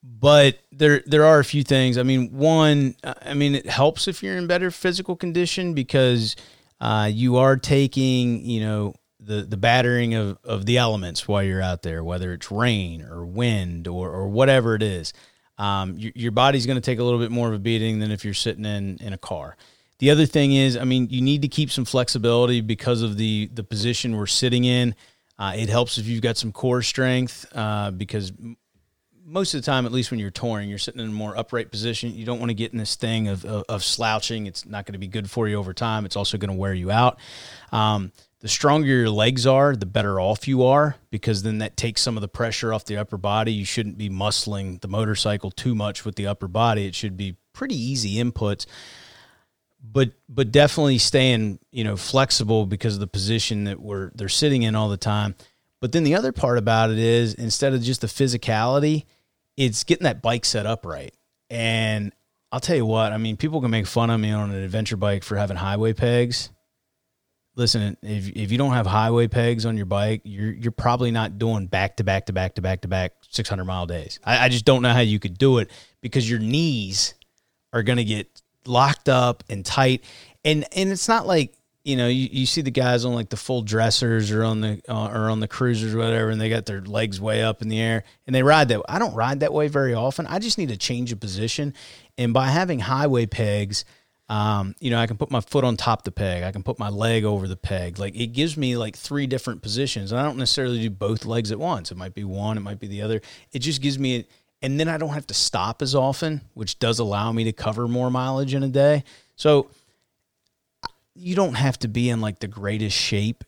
but there there are a few things. I mean, one, I mean, it helps if you're in better physical condition because uh, you are taking, you know, the the battering of of the elements while you're out there, whether it's rain or wind or or whatever it is. Um, your, your body's going to take a little bit more of a beating than if you're sitting in in a car. The other thing is, I mean, you need to keep some flexibility because of the the position we're sitting in. Uh, it helps if you've got some core strength uh, because most of the time, at least when you're touring, you're sitting in a more upright position. You don't want to get in this thing of, of, of slouching. It's not going to be good for you over time. It's also going to wear you out. Um, the stronger your legs are, the better off you are because then that takes some of the pressure off the upper body. You shouldn't be muscling the motorcycle too much with the upper body. It should be pretty easy inputs but but definitely staying you know flexible because of the position that we're they're sitting in all the time. But then the other part about it is instead of just the physicality, it's getting that bike set up right. And I'll tell you what, I mean, people can make fun of me on an adventure bike for having highway pegs. Listen, if if you don't have highway pegs on your bike, you're you're probably not doing back to back to back to back to back 600 mile days. I, I just don't know how you could do it because your knees are going to get locked up and tight. And and it's not like you know you, you see the guys on like the full dressers or on the uh, or on the cruisers or whatever, and they got their legs way up in the air and they ride that. I don't ride that way very often. I just need to change of position, and by having highway pegs. Um, you know, I can put my foot on top the peg. I can put my leg over the peg. Like it gives me like three different positions. And I don't necessarily do both legs at once. It might be one, it might be the other. It just gives me and then I don't have to stop as often, which does allow me to cover more mileage in a day. So you don't have to be in like the greatest shape.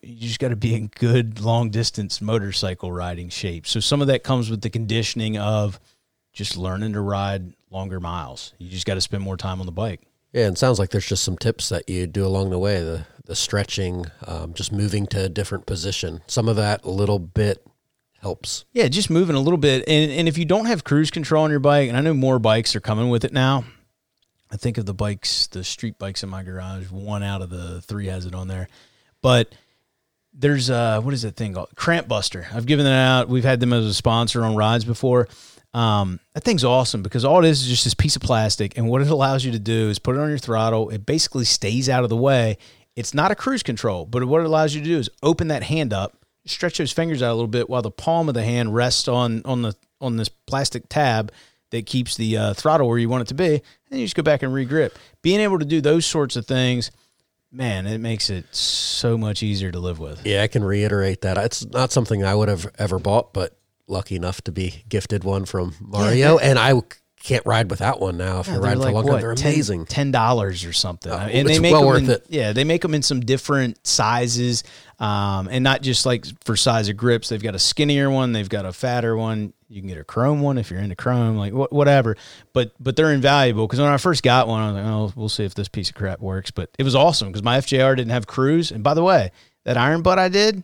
You just got to be in good long distance motorcycle riding shape. So some of that comes with the conditioning of just learning to ride longer miles. You just got to spend more time on the bike. Yeah, and it sounds like there's just some tips that you do along the way. The the stretching, um, just moving to a different position. Some of that a little bit helps. Yeah, just moving a little bit. And and if you don't have cruise control on your bike, and I know more bikes are coming with it now. I think of the bikes, the street bikes in my garage. One out of the three has it on there, but there's uh what is that thing called? Cramp Buster. I've given that out. We've had them as a sponsor on rides before. Um, that thing's awesome because all it is is just this piece of plastic, and what it allows you to do is put it on your throttle. It basically stays out of the way. It's not a cruise control, but what it allows you to do is open that hand up stretch those fingers out a little bit while the palm of the hand rests on on the on this plastic tab that keeps the uh, throttle where you want it to be, and you just go back and regrip. Being able to do those sorts of things, man, it makes it so much easier to live with. Yeah, I can reiterate that. It's not something I would have ever bought, but lucky enough to be gifted one from Mario, yeah, and I can't ride without one now. If yeah, you're riding like, for longer, they're amazing. Ten dollars or something, uh, and they make well them in, it. Yeah, they make them in some different sizes, um, and not just like for size of grips. They've got a skinnier one, they've got a fatter one. You can get a chrome one if you're into chrome, like wh- whatever. But but they're invaluable because when I first got one, I was like, oh, we'll see if this piece of crap works. But it was awesome because my FJR didn't have cruise, and by the way, that iron butt I did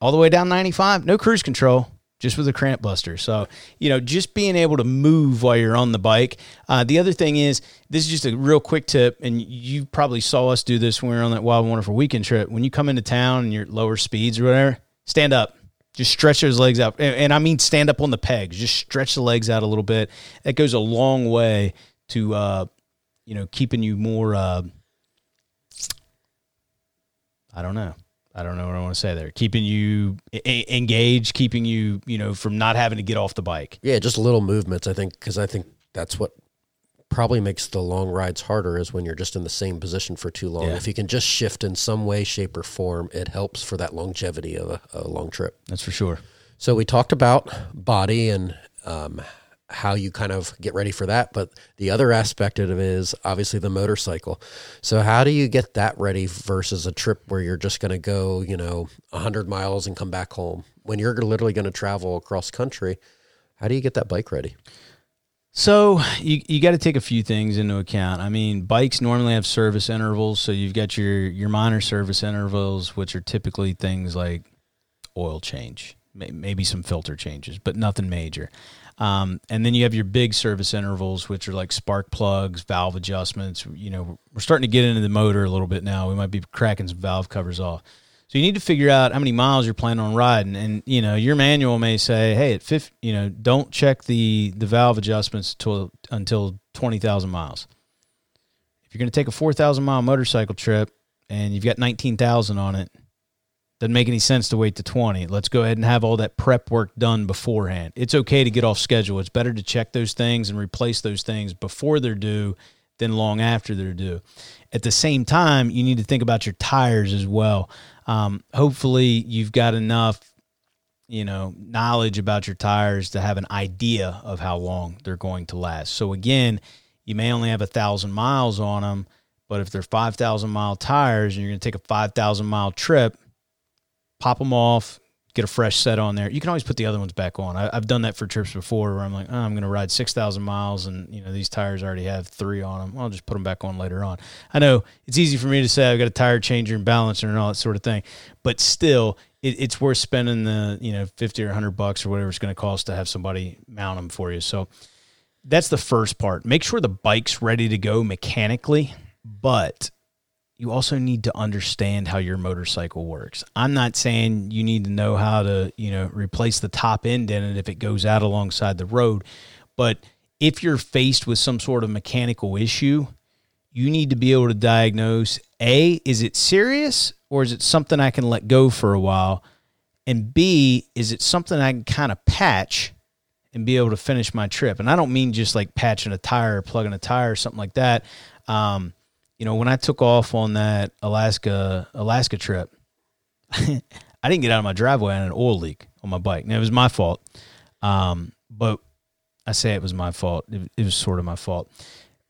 all the way down 95, no cruise control just with a cramp buster. So, you know, just being able to move while you're on the bike. Uh, the other thing is, this is just a real quick tip, and you probably saw us do this when we were on that Wild Wonderful weekend trip. When you come into town and you're at lower speeds or whatever, stand up. Just stretch those legs out. And, and I mean, stand up on the pegs. Just stretch the legs out a little bit. That goes a long way to, uh, you know, keeping you more, uh, I don't know I don't know what I want to say there. Keeping you a- engaged, keeping you, you know, from not having to get off the bike. Yeah, just little movements. I think because I think that's what probably makes the long rides harder is when you're just in the same position for too long. Yeah. If you can just shift in some way, shape, or form, it helps for that longevity of a, a long trip. That's for sure. So we talked about body and um, how you kind of get ready for that. But the other aspect of it is obviously the motorcycle. So how do you get that ready versus a trip where you're just going to go, you know, 100 miles and come back home? When you're literally going to travel across country, how do you get that bike ready? So you you got to take a few things into account. I mean, bikes normally have service intervals, so you've got your your minor service intervals, which are typically things like oil change, maybe some filter changes, but nothing major. Um, and then you have your big service intervals, which are like spark plugs, valve adjustments. You know, we're starting to get into the motor a little bit now. We might be cracking some valve covers off. So you need to figure out how many miles you're planning on riding, and you know your manual may say, "Hey, at 50, you know, don't check the the valve adjustments until until twenty thousand miles." If you're going to take a four thousand mile motorcycle trip and you've got nineteen thousand on it, doesn't make any sense to wait to 20. Let's go ahead and have all that prep work done beforehand. It's okay to get off schedule. It's better to check those things and replace those things before they're due than long after they're due. At the same time, you need to think about your tires as well. Um, hopefully, you've got enough you know knowledge about your tires to have an idea of how long they're going to last. So again, you may only have a thousand miles on them, but if they're five thousand mile tires and you're going to take a five thousand mile trip, pop them off, get a fresh set on there. You can always put the other ones back on. I, have done that for trips before where I'm like, oh, I'm going to ride 6,000 miles and, you know, these tires already have three on them. I'll just put them back on later on. I know it's easy for me to say I've got a tire changer and balancer and all that sort of thing, but still, it, it's worth spending the, you know, 50 or 100 bucks or whatever it's going to cost to have somebody mount them for you. So that's the first part. Make sure the bike's ready to go mechanically, but you also need to understand how your motorcycle works. I'm not saying you need to know how to, you know, replace the top end in it if it goes out alongside the road, but if you're faced with some sort of mechanical issue, you need to be able to diagnose A, is it serious or is it something I can let go for a while? And B, is it something I can kind of patch and be able to finish my trip? And I don't mean just like patching a tire or plugging a tire or something like that. Um, you know, when I took off on that Alaska Alaska trip, (laughs) I didn't get out of my driveway on an oil leak on my bike. Now it was my fault, um, but I say it was my fault. It, it, was sort of my fault.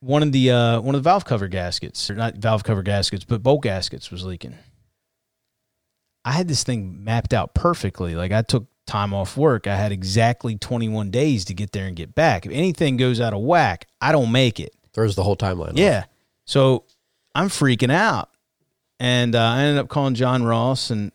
One of the uh, one of the valve cover gaskets, or not valve cover gaskets, but bolt gaskets, was leaking. I had this thing mapped out perfectly. Like I took time off work. I had exactly 21 days to get there and get back. If anything goes out of whack, I don't make it. Throws the whole timeline. Yeah. Off. So I'm freaking out. And uh, I ended up calling John Ross, and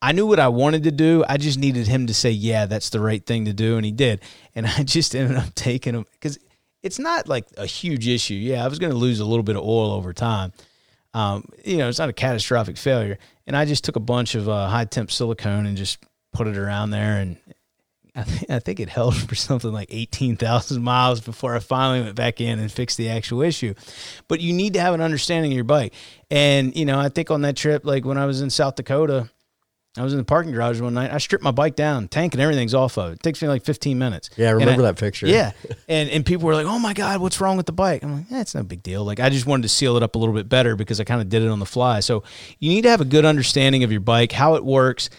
I knew what I wanted to do. I just needed him to say, "Yeah, that's the right thing to do," and he did. And (laughs) I just ended up taking him because it's not like a huge issue. Yeah, I was going to lose a little bit of oil over time. Um, you know, it's not a catastrophic failure. And I just took a bunch of uh, high temp silicone and just put it around there, and I, th- I think it held for something like 18,000 miles before I finally went back in and fixed the actual issue. But you need to have an understanding of your bike. And, you know, I think on that trip, like when I was in South Dakota, I was in the parking garage one night. I stripped my bike down, tank and everything's off of it. It takes me like 15 minutes. Yeah, I remember I, that picture. Yeah. (laughs) and and people were like, oh my God, what's wrong with the bike? I'm like, yeah, it's no big deal. Like, I just wanted to seal it up a little bit better because I kind of did it on the fly. So you need to have a good understanding of your bike, how it works,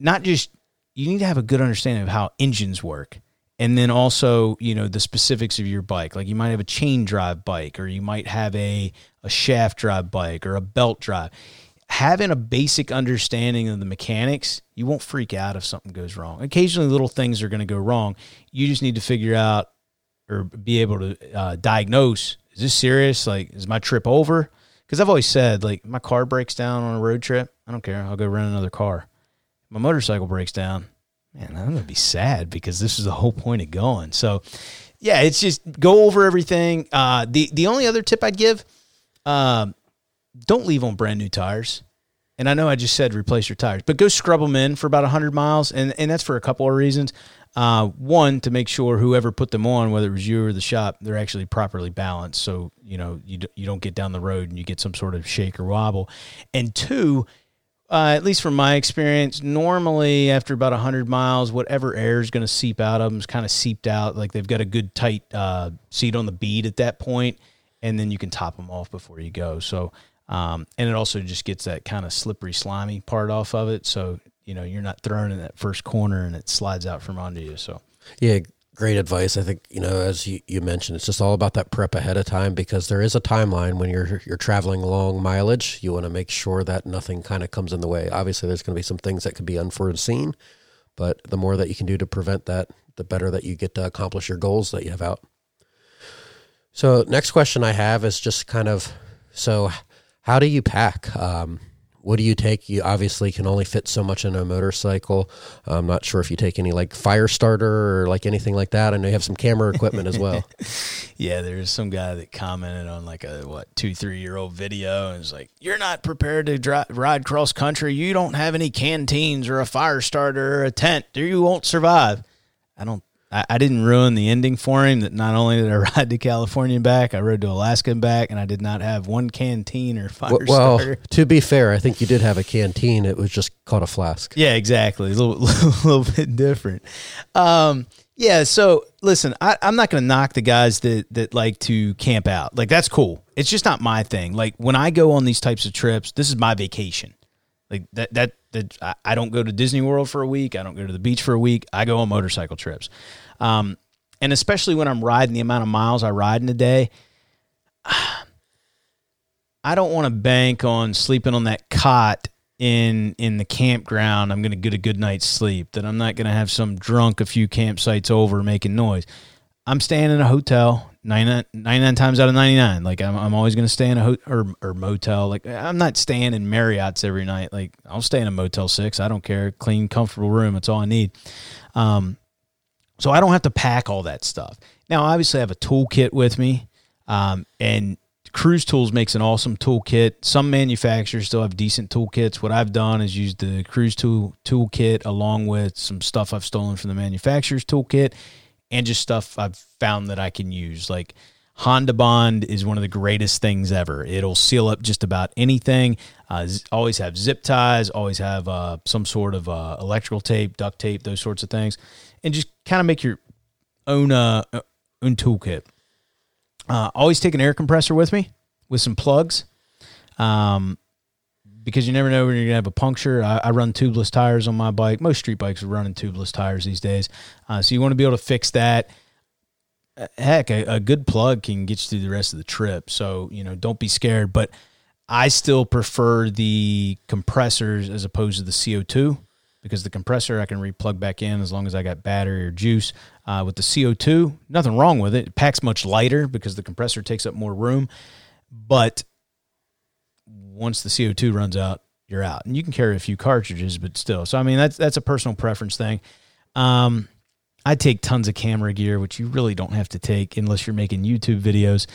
not just you need to have a good understanding of how engines work and then also you know the specifics of your bike. Like you might have a chain drive bike or you might have a, a shaft drive bike or a belt drive. Having a basic understanding of the mechanics you won't freak out if something goes wrong. Occasionally little things are going to go wrong. You just need to figure out or be able to uh, diagnose is this serious? Like is my trip over? Because i've always said like my car breaks down on a road trip i don't care. I'll go rent another car my motorcycle breaks down, man, I'm gonna be sad because this is the whole point of going. So, yeah, it's just go over everything. Uh, the the only other tip I'd give, um, don't leave on brand new tires. And I know I just said replace your tires, but go scrub them in for about 100 miles, and and that's for a couple of reasons. Uh, one, to make sure whoever put them on, whether it was you or the shop, they're actually properly balanced, so you know you you don't get down the road and you get some sort of shake or wobble. And two, uh, at least from my experience, normally after about 100 miles, whatever air is going to seep out of them is kind of seeped out. Like they've got a good tight uh, seat on the bead at that point, and then you can top them off before you go. So, um, and it also just gets that kind of slippery, slimy part off of it. So, you know, you're not thrown in that first corner and it slides out from under you. So, yeah, great advice. I think you know, as you, you mentioned, it's just all about that prep ahead of time because there is a timeline when you're you're traveling long mileage. You want to make sure that nothing kind of comes in the way. Obviously, there's going to be some things that could be unforeseen, but the more that you can do to prevent that, the better that you get to accomplish your goals that you have out. So, next question I have is just kind of so, how do you pack? Um, what do you take? You obviously can only fit so much in a motorcycle. I'm not sure if you take any like fire starter or like anything like that. I know you have some camera equipment as well. (laughs) yeah, there's some guy that commented on like a what two three year old video and was like, "You're not prepared to drive, ride cross country. You don't have any canteens or a fire starter or a tent. You won't survive." I don't I, I, didn't ruin the ending for him. That not only did I (laughs) ride to California and back, I rode to Alaska and back, and I did not have one canteen or fire well, well, starter. to be fair, I think you did have a canteen. It was just called a flask. Yeah, exactly. A (laughs) little, little bit different. Um, yeah. So listen, I, I'm not going to knock the guys that that like to camp out. Like that's cool. It's just not my thing. Like when I go on these types of trips, this is my vacation. Like that that that I don't go to Disney World for a week. I don't go to the beach for a week. I go on motorcycle trips. Um, and especially when I'm riding the amount of miles I ride in a day, (sighs) I don't want to bank on sleeping on that cot in in the campground. I'm going to get a good night's sleep. That I'm not going to have some drunk a few campsites over making noise. I'm staying in a hotel 99, 99 times out of 99. Like I'm, I'm always going to stay in a ho- or, or motel. Like I'm not staying in Marriott's every night. Like I'll stay in a Motel 6. I don't care. Clean, comfortable room. That's all I need. Um, so I don't have to pack all that stuff. Now, obviously, I have a toolkit with me, um, and CruzTools makes an awesome toolkit. Some manufacturers still have decent toolkits. What I've done is use the CruzTool toolkit along with some stuff I've stolen from the manufacturer's toolkit, and just stuff I've found that I can use. Like Honda Bond is one of the greatest things ever. It'll seal up just about anything. Uh, always have zip ties. Always have uh, some sort of uh, electrical tape, duct tape, those sorts of things and just kind of make your own uh, own toolkit. Uh, always take an air compressor with me with some plugs, um, because you never know when you're gonna have a puncture. I, I, run tubeless tires on my bike. Most street bikes are running tubeless tires these days, uh, so you want to be able to fix that. Uh, heck, a, a good plug can get you through the rest of the trip. So you know, don't be scared. But I still prefer the compressors as opposed to the CO two because the compressor I can replug back in as long as I got battery or juice. Uh, with the CO2, nothing wrong with it. It packs much lighter because the compressor takes up more room. But once the CO2 runs out, you're out. And you can carry a few cartridges, but still. So I mean that's that's a personal preference thing. Um, I take tons of camera gear, which you really don't have to take unless you're making YouTube videos.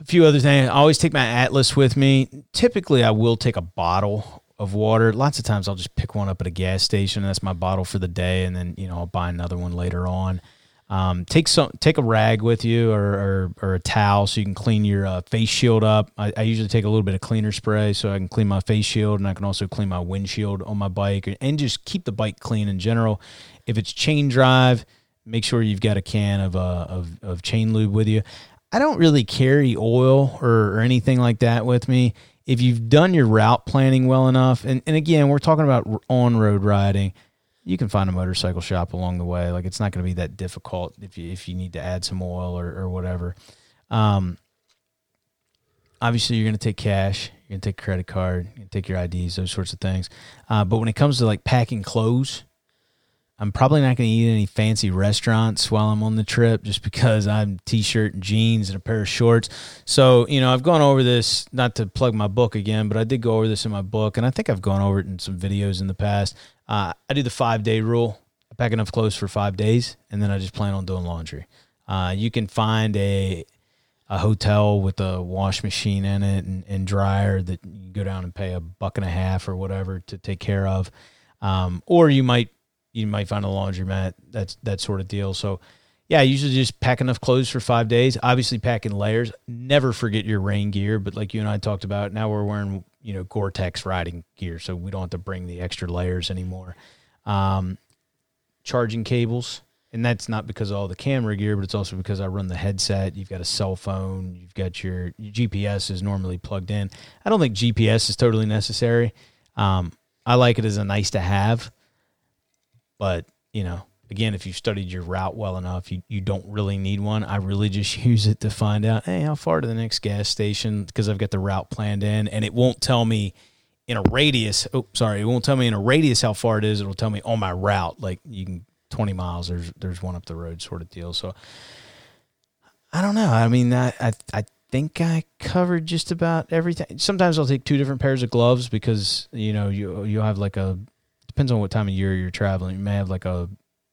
A few other things. I always take my Atlas with me. Typically, I will take a bottle of water. Lots of times I'll just pick one up at a gas station. That's my bottle for the day, and then you know I'll buy another one later on. Um, take some, take a rag with you or, or, or a towel so you can clean your uh, face shield up. I, I, usually take a little bit of cleaner spray so I can clean my face shield and I can also clean my windshield on my bike and just keep the bike clean in general. If it's chain drive, make sure you've got a can of uh, of, of chain lube with you. I don't really carry oil or, or anything like that with me if you've done your route planning well enough, and, and again, we're talking about on road riding, you can find a motorcycle shop along the way. Like it's not going to be that difficult if you if you need to add some oil or, or whatever. Um, obviously, you're going to take cash. You're going to take a credit card. To take your IDs, those sorts of things. Uh, but when it comes to like packing clothes, I'm probably not going to eat any fancy restaurants while I'm on the trip just because I'm t-shirt and jeans and a pair of shorts. So, you know, I've gone over this not to plug my book again, but I did go over this in my book and I think I've gone over it in some videos in the past. Uh, I do the 5-day rule. I pack enough clothes for 5 days and then I just plan on doing laundry. Uh, you can find a a hotel with a wash machine in it and, and dryer that you go down and pay a buck and a half or whatever to take care of. Um, or you might you might find a laundromat. That's that sort of deal. So, yeah, usually just pack enough clothes for five days. Obviously, pack in layers. Never forget your rain gear. But like you and I talked about, now we're wearing you know Gore-Tex riding gear, so we don't have to bring the extra layers anymore. Um, charging cables, and that's not because of all the camera gear, but it's also because I run the headset. You've got a cell phone. You've got your, your GPS is normally plugged in. I don't think GPS is totally necessary. Um, I like it as a nice to have but, you know, again, if you've studied your route well enough, you, you don't really need one. I really just (laughs) use it to find out, hey, how far to the next gas station? Because I've got the route planned in and it won't tell me in a radius. Oh, sorry. It won't tell me in a radius how far it is. It'll tell me on my route. Like you can 20 miles, there's, there's one up the road sort of deal. So I don't know. I mean, I, I, I think I covered just about everything. Sometimes I'll take two different pairs of gloves because, you know, you, you'll have like a depends on what time of year you're traveling. You may have like a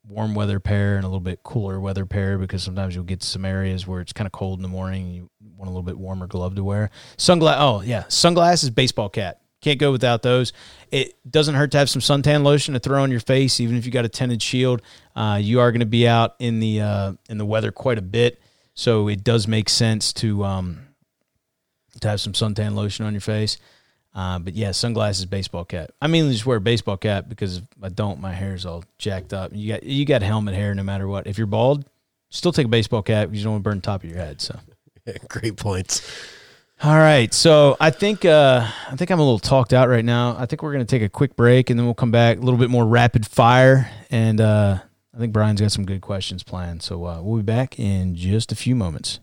warm weather pair and a little bit cooler weather pair because sometimes you'll get some areas where it's kind of cold in the morning you want a little bit warmer glove to wear. Sunglass oh yeah, sunglasses, baseball cap. Can't go without those. It doesn't hurt to have some suntan lotion to throw on your face, even if you got a tinted shield. Uh, you are going to be out in the uh, in the weather quite a bit, so it does make sense to um, to have some suntan lotion on your face. Uh, but yeah, sunglasses, baseball cap. I mainly just wear a baseball cap because if I don't, my hair's all jacked up. You got you got helmet hair no matter what. If you're bald, still take a baseball cap. You don't want to burn the top of your head. So, (laughs) great points. All right, so I think uh, I think I'm a little talked out right now. I think we're going to take a quick break and then we'll come back a little bit more rapid fire. And uh, I think Brian's got some good questions planned. So uh, we'll be back in just a few moments.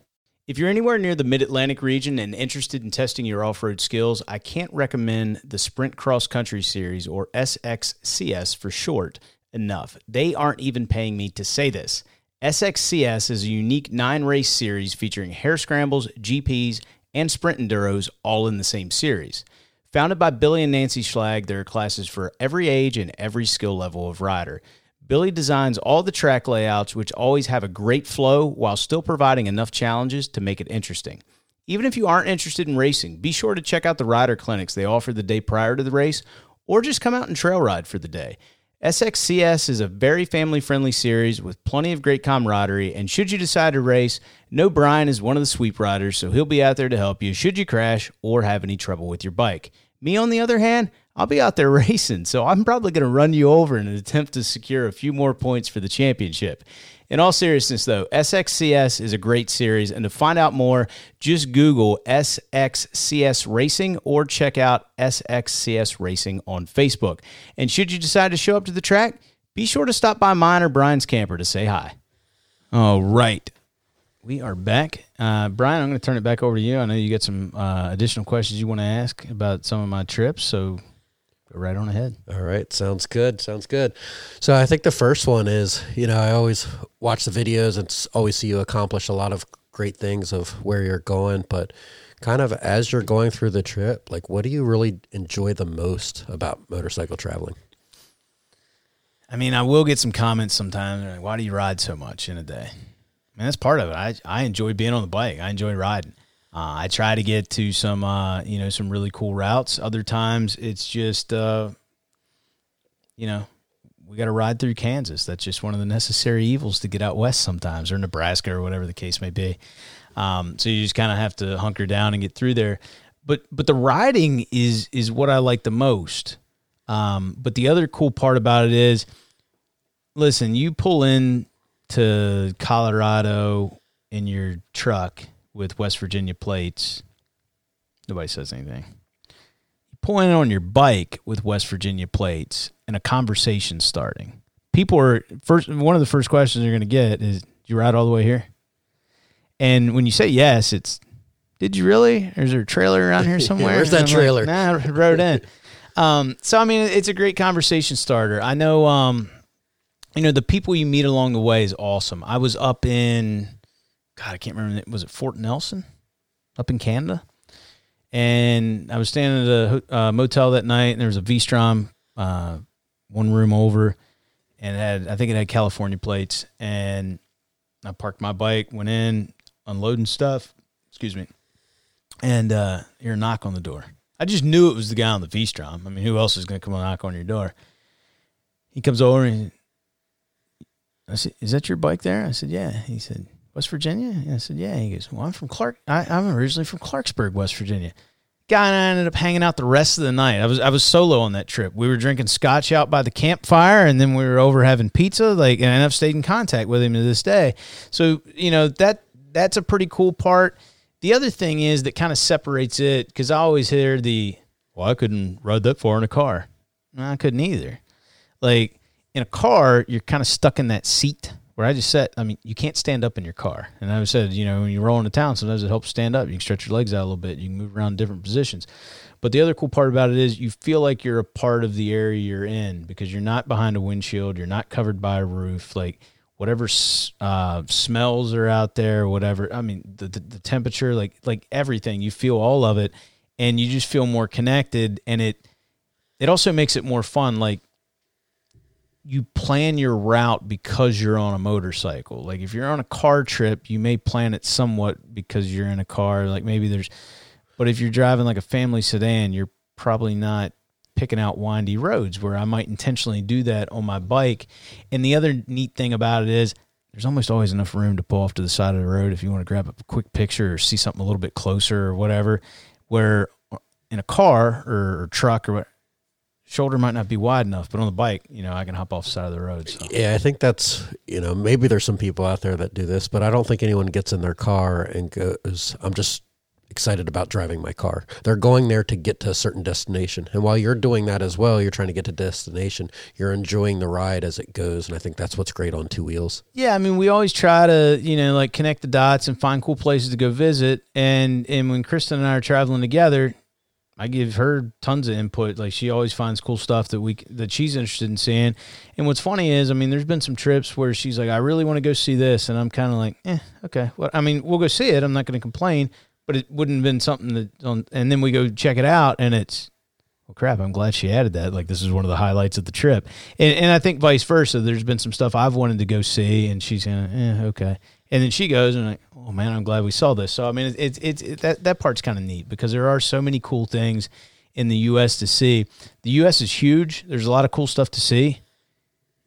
If you're anywhere near the Mid Atlantic region and interested in testing your off road skills, I can't recommend the Sprint Cross Country Series or SXCS for short enough. They aren't even paying me to say this. SXCS is a unique nine race series featuring hare scrambles, GPs, and sprint enduros all in the same series. Founded by Billy and Nancy Schlag, there are classes for every age and every skill level of rider. Billy designs all the track layouts, which always have a great flow while still providing enough challenges to make it interesting. Even if you aren't interested in racing, be sure to check out the rider clinics they offer the day prior to the race, or just come out and trail ride for the day. SXCS is a very family friendly series with plenty of great camaraderie, and should you decide to race, know Brian is one of the sweep riders, so he'll be out there to help you should you crash or have any trouble with your bike. Me, on the other hand, I'll be out there (laughs) racing, so I'm probably going to run you over in an attempt to secure a few more points for the championship. In all seriousness, though, SXCS is a great series, and to find out more, just Google SXCS Racing or check out SXCS Racing on Facebook. And should you decide to show up to the track, be sure to stop by mine or Brian's camper to say hi. All right. We are back. Uh, Brian, I'm going to turn it back over to you. I know you got some uh, additional questions you want to ask about some of my trips, so go right on ahead. All right, sounds good. Sounds good. So I think the first one is, you know, I always watch the videos and always see you accomplish a lot of great things of where you're going, but kind of as you're going through the trip, like what do you really enjoy the most about motorcycle traveling? I mean, I will get some comments sometimes. Like, Why do you ride so much in a day? I mean, that's part of it. I I enjoy being on the bike. I enjoy riding. Uh, I try to get to some, uh, you know, some really cool routes. Other times, it's just, uh, you know, we got to ride through Kansas. That's just one of the necessary evils to get out west sometimes, or Nebraska, or whatever the case may be. Um, so you just kind of have to hunker down and get through there. But but the riding is is what I like the most. Um, but the other cool part about it is, listen, you pull in to Colorado in your truck with West Virginia plates. Nobody says anything. You pull in on your bike with West Virginia plates, and a conversation starting. People are first. One of the first questions you're going to get is, "Did you ride all the way here?" And when you say yes, it's, "Did you really?" Or is there a trailer around here (laughs) somewhere? where's that trailer? nah, I rode in. Um, so I mean, it's a great conversation starter. I know, um, you know, the people you meet along the way is awesome. I was up in, God, I can't remember. Was it Fort Nelson, up in Canada? And I was staying at a uh, motel that night, and there was a V-Strom, uh, one room over, and had I think it had California plates. And I parked my bike, went in, unloading stuff. Excuse me, and uh, hear a knock on the door. I just knew it was the guy on the V Strom. I mean, who else is going to come knock on your door? He comes over and I said, "Is that your bike there?" I said, "Yeah." He said, "West Virginia?" And I said, "Yeah." He goes, "Well, I'm from Clark. I, I'm originally from Clarksburg, West Virginia." Guy and I ended up hanging out the rest of the night. I was I was solo on that trip. We were drinking scotch out by the campfire, and then we were over having pizza. Like, and I've stayed in contact with him to this day. So you know that that's a pretty cool part. The other thing is that kind of separates it because I always hear the, well, I couldn't ride that far in a car. I couldn't either. Like in a car, you're kind of stuck in that seat where I just sat. I mean, you can't stand up in your car. And I said, you know, when you roll into town, sometimes it helps stand up. You can stretch your legs out a little bit. You can move around different positions. But the other cool part about it is you feel like you're a part of the area you're in because you're not behind a windshield. You're not covered by a roof. Like whatever uh, smells are out there, whatever. I mean, the, the the temperature, like like everything, you feel all of it, and you just feel more connected. And it it also makes it more fun. Like you plan your route because you're on a motorcycle. Like if you're on a car trip, you may plan it somewhat because you're in a car. Like maybe there's, but if you're driving like a family sedan, you're probably not picking out windy roads where I might intentionally do that on my bike. And the other neat thing about it is there's almost always enough room to pull off to the side of the road if you want to grab a quick picture or see something a little bit closer or whatever. Where in a car or, truck or what, shoulder might not be wide enough, but on the bike, you know, I can hop off the side of the road. So. Yeah, I think that's you know maybe there's some people out there that do this, but I don't think anyone gets in their car and goes, "I'm just excited about driving my car. They're going there to get to a certain destination. And while you're doing that as well, you're trying to get to destination, you're enjoying the ride as it goes. And I think that's what's great on two wheels. Yeah, I mean, we always try to, you know, like connect the dots and find cool places to go visit. And and when Kristen and I are traveling together, I give her tons of input. Like she always finds cool stuff that we that she's interested in seeing. And what's funny is, I mean, there's been some trips where she's like, "I really want to go see this," and I'm kind of like, "Eh, okay." Well, I mean, we'll go see it. I'm not going to complain, but it wouldn't have been something that. On, and then we go check it out, and it's, well, crap. I'm glad she added that. Like this is one of the highlights of the trip. And and I think vice versa. There's been some stuff I've wanted to go see, and she's going, "Eh, okay." And then she goes and like, oh man, I'm glad we saw this. So I mean, it's it's it, that that part's kind of neat because there are so many cool things in the U.S. to see. The U.S. is huge. There's a lot of cool stuff to see.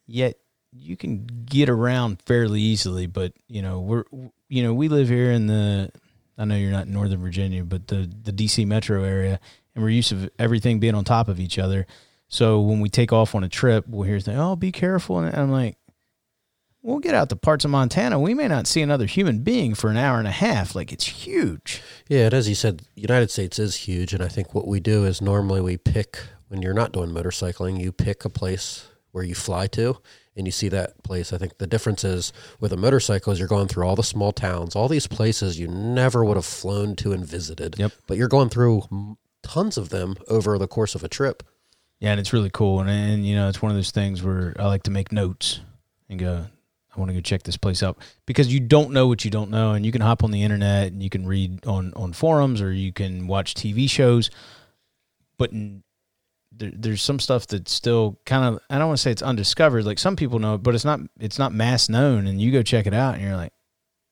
Yet you can get around fairly easily. But you know, we're you know we live here in the. I know you're not in Northern Virginia, but the the D.C. metro area, and we're used to everything being on top of each other. So when we take off on a trip, we'll hear things, "Oh, be careful," and I'm like, we'll get out to parts of Montana. We may not see another human being for an hour and a half. Like it's huge. Yeah, and as you said, United States is huge, and I think what we do is normally we pick when you're not doing motorcycling, you pick a place where you fly to and you see that place. I think the difference is with a motorcycle is you're going through all the small towns, all these places you never would have flown to and visited. Yep. But you're going through tons of them over the course of a trip. Yeah, and it's really cool. And, and you know, it's one of those things where I like to make notes and go, I want to go check this place out because you don't know what you don't know, and you can hop on the internet and you can read on on forums or you can watch TV shows, but in, there, there's some stuff that's still kind of I don't want to say it's undiscovered. Like some people know it, but it's not it's not mass known. And you go check it out, and you're like,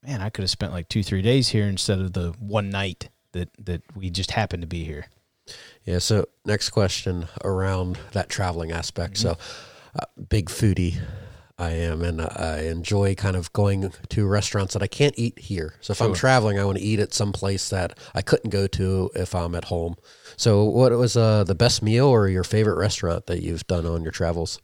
man, I could have spent like two three days here instead of the one night that that we just happened to be here. Yeah. So next question around that traveling aspect. Mm-hmm. So, uh, big foodie I am, and I enjoy kind of going to restaurants that I can't eat here. So if sure. I'm traveling, I want to eat at some place that I couldn't go to if I'm at home. So what was uh, the best meal or your favorite restaurant that you've done on your travels?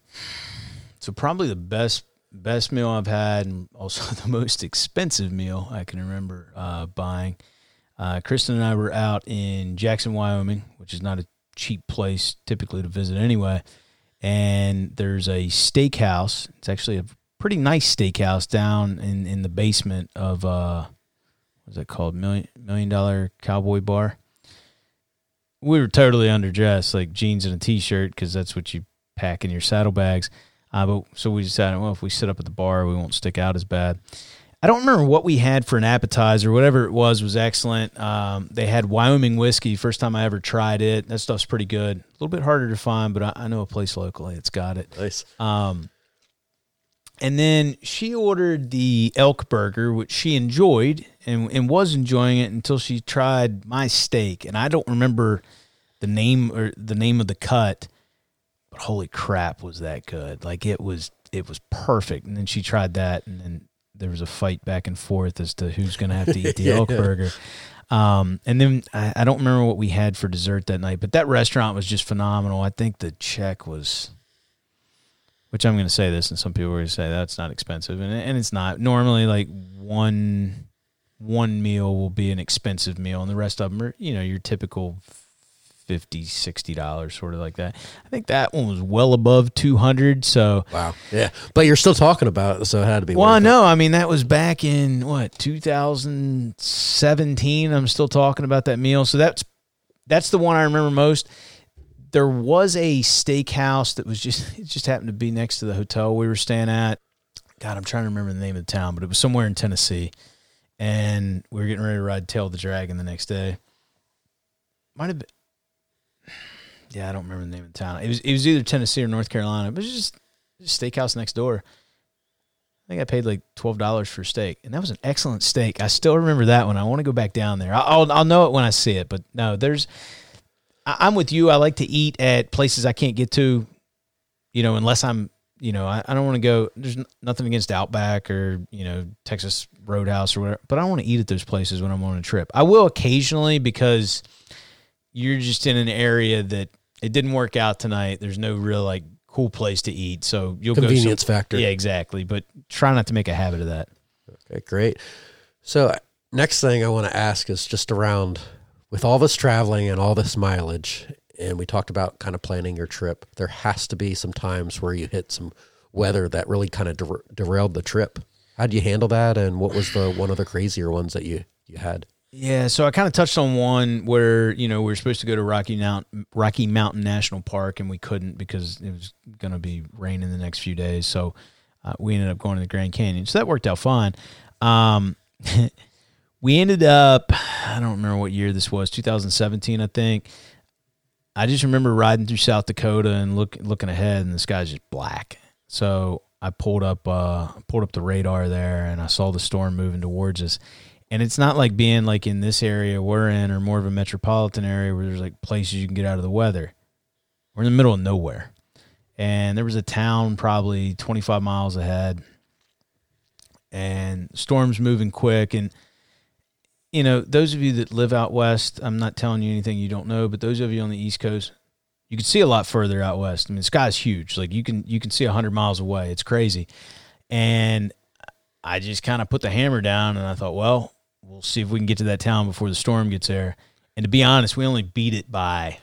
So probably the best best meal I've had, and also (laughs) the most expensive meal I can remember uh, buying. Uh, Kristen and I were out in Jackson, Wyoming, which is not a cheap place typically to visit anyway and there's a steakhouse. It's actually a pretty nice steakhouse down in, in the basement of uh, what's it called? Million Million Dollar Cowboy Bar. We were totally underdressed, like jeans and a t-shirt, because that's what you pack in your saddlebags. Uh, but so we decided, well, if we sit up at the bar, we won't stick out as bad. I don't remember what we had for an appetizer. Whatever it was was excellent. Um, they had Wyoming whiskey. First time I ever tried it. That stuff's pretty good. A little bit harder to find, but I, I know a place locally that's got it. Nice. Um, and then she ordered the elk burger, which she enjoyed and, and was enjoying it until she tried my steak. And I don't remember the name or the name of the cut, but holy crap, was that good! Like it was, it was perfect. And then she tried that, and then there was a fight back and forth as to who's going to have to eat (laughs) the yeah. elk burger. Um, and then I, I, don't remember what we had for dessert that night, but that restaurant was just phenomenal. I think the check was, which I'm going to say this, and some people are going to say that's not expensive, and and it's not. Normally, like one one meal will be an expensive meal, and the rest of them are you know your typical 50 60 dollars sort of like that. I think that one was well above 200 so wow. Yeah. But you're still talking about it so it had to be well no i mean that was back in what 2017 i'm still talking about that meal. So that's that's the one i remember most. There was a steakhouse that was just (laughs) it just happened to be next to the hotel we were staying at. God i'm trying to remember the name of the town but it was somewhere in tennessee. And we were getting ready to ride tail of the dragon the next day. Might have been yeah, I don't remember the name of the town. It was it was either Tennessee or North Carolina. But it was just, just steakhouse next door. I think I paid like twelve dollars for steak, and that was an excellent steak. I still remember that one. I want to go back down there. I'll I'll know it when I see it. But no, there's. I, am with you. I like to eat at places I can't get to, you know, unless I'm, you know, I, I don't want to go. There's nothing against Outback or you know Texas Roadhouse or whatever, but I want to eat at those places when I'm on a trip. I will occasionally because you're just in an area that it didn't work out tonight. There's no real like cool place to eat, so you'll convenience go some, factor. Yeah, exactly. But try not to make a habit of that. Okay, great. So next thing I want to ask is just around with all this traveling and all this mileage, and we talked about kind of planning your trip, there has to be some times where you hit some weather that really kind of der- derailed the trip. How do you handle that? And what was the one of the crazier ones that you, you had? Yeah, so I kind of touched on one where you know we were supposed to go to Rocky Mountain Rocky Mountain National Park and we couldn't because it was going to be rain in the next few days. So uh, we ended up going to the Grand Canyon. So that worked out fine. Um, (laughs) we ended up I don't remember what year this was 2017 I think. I just remember riding through South Dakota and look looking ahead and the sky's just black. So I pulled up uh, pulled up the radar there and I saw the storm moving towards us and it's not like being like in this area we're in or more of a metropolitan area where there's like places you can get out of the weather. We're in the middle of nowhere. And there was a town probably 25 miles ahead. And storms moving quick. And you know those of you that live out west i'm not telling you anything you don't know but those of you on the east coast you can see a lot further out west. I mean the sky's huge. Like you can you can see 100 miles away. It's crazy. And i just kind of put the hammer down and i thought well we'll see if we can get to that town before the storm gets there. And to be honest, we only beat it by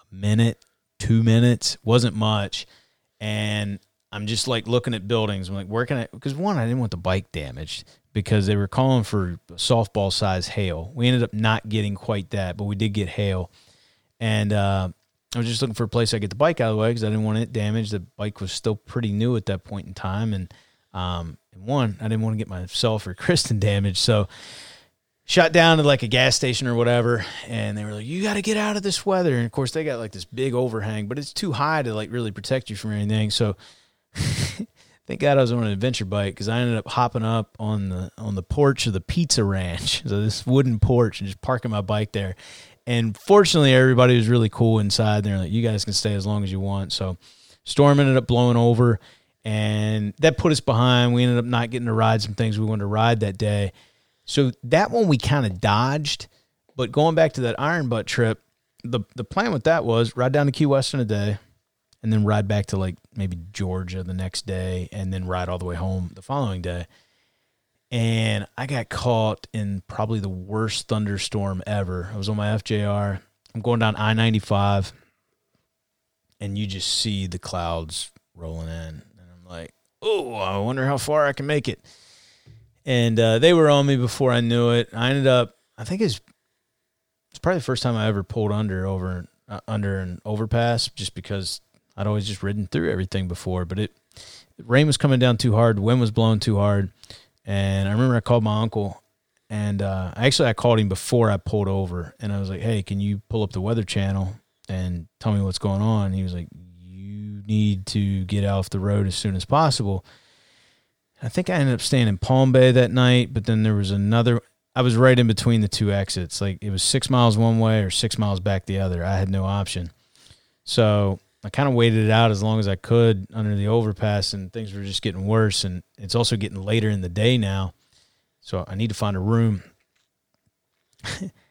a minute, two minutes, wasn't much. And I'm just like looking at buildings. I'm like, where can I? Because one, I didn't want the bike damaged because they were calling for softball size hail. We ended up not getting quite that, but we did get hail. And uh, I was just looking for a place I get the bike out of the way because I didn't want it damaged. The bike was still pretty new at that point in time, and um, and one, I didn't want to get myself or Kristen damaged. So shot down to like a gas station or whatever. And they were like, you got to get out of this weather. And of course, they got like this big overhang, but it's too high to like really protect you from anything. So (laughs) thank God I was on an adventure bike because I ended up hopping up on the on the porch of the pizza ranch. (laughs) So this wooden porch and just parking my bike there. And fortunately, everybody was really cool inside. They're like, you guys can stay as long as you want. So storm ended up blowing over and that put us behind. We ended up not getting to ride some things we wanted to ride that day. So that one we kind of dodged. But going back to that Iron Butt trip, the the plan with that was ride down to Key West in a day, and then ride back to like maybe Georgia the next day, and then ride all the way home the following day. And I got caught in probably the worst thunderstorm ever. I was on my FJR. I'm going down I 95, and you just see the clouds rolling in oh, I wonder how far I can make it. And uh, they were on me before I knew it. I ended up, I think it's it's probably the first time I ever pulled under over uh, under an overpass, just because I'd always just ridden through everything before. But it rain was coming down too hard, wind was blowing too hard, and I remember I called my uncle, and uh, actually I called him before I pulled over, and I was like, "Hey, can you pull up the Weather Channel and tell me what's going on?" And he was like, need to get off the road as soon as possible. I think I ended up staying in Palm Bay that night, but then there was another. I was right in between the two exits. Like it was six miles one way or six miles back the other. I had no option. So I kind of waited it out as long as I could under the overpass, and things were just getting worse. And it's also getting later in the day now. So I need to find a room. (laughs)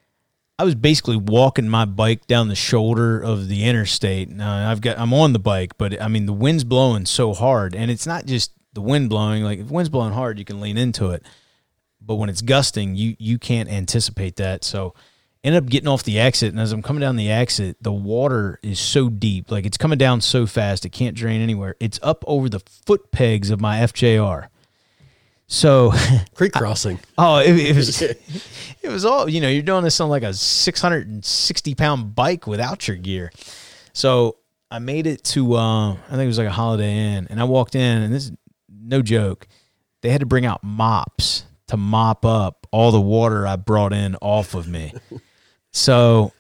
I was basically walking my bike down the shoulder of the interstate. Now uh, I've got I'm on the bike, but I mean the wind's blowing so hard, and it's not just the wind blowing. Like if the wind's blowing hard, you can lean into it, but when it's gusting, you you can't anticipate that. So ended up getting off the exit, and as I'm coming down the exit, the water is so deep, like it's coming down so fast, it can't drain anywhere. It's up over the foot pegs of my FJR. So (laughs) creek crossing. I, oh, it, it, was (laughs) it was all you know. You're doing this on like a 660 pound bike without your gear. So I made it to uh, I think it was like a Holiday Inn, and I walked in, and this is no joke. They had to bring out mops to mop up all the water I brought in off of me. (laughs) so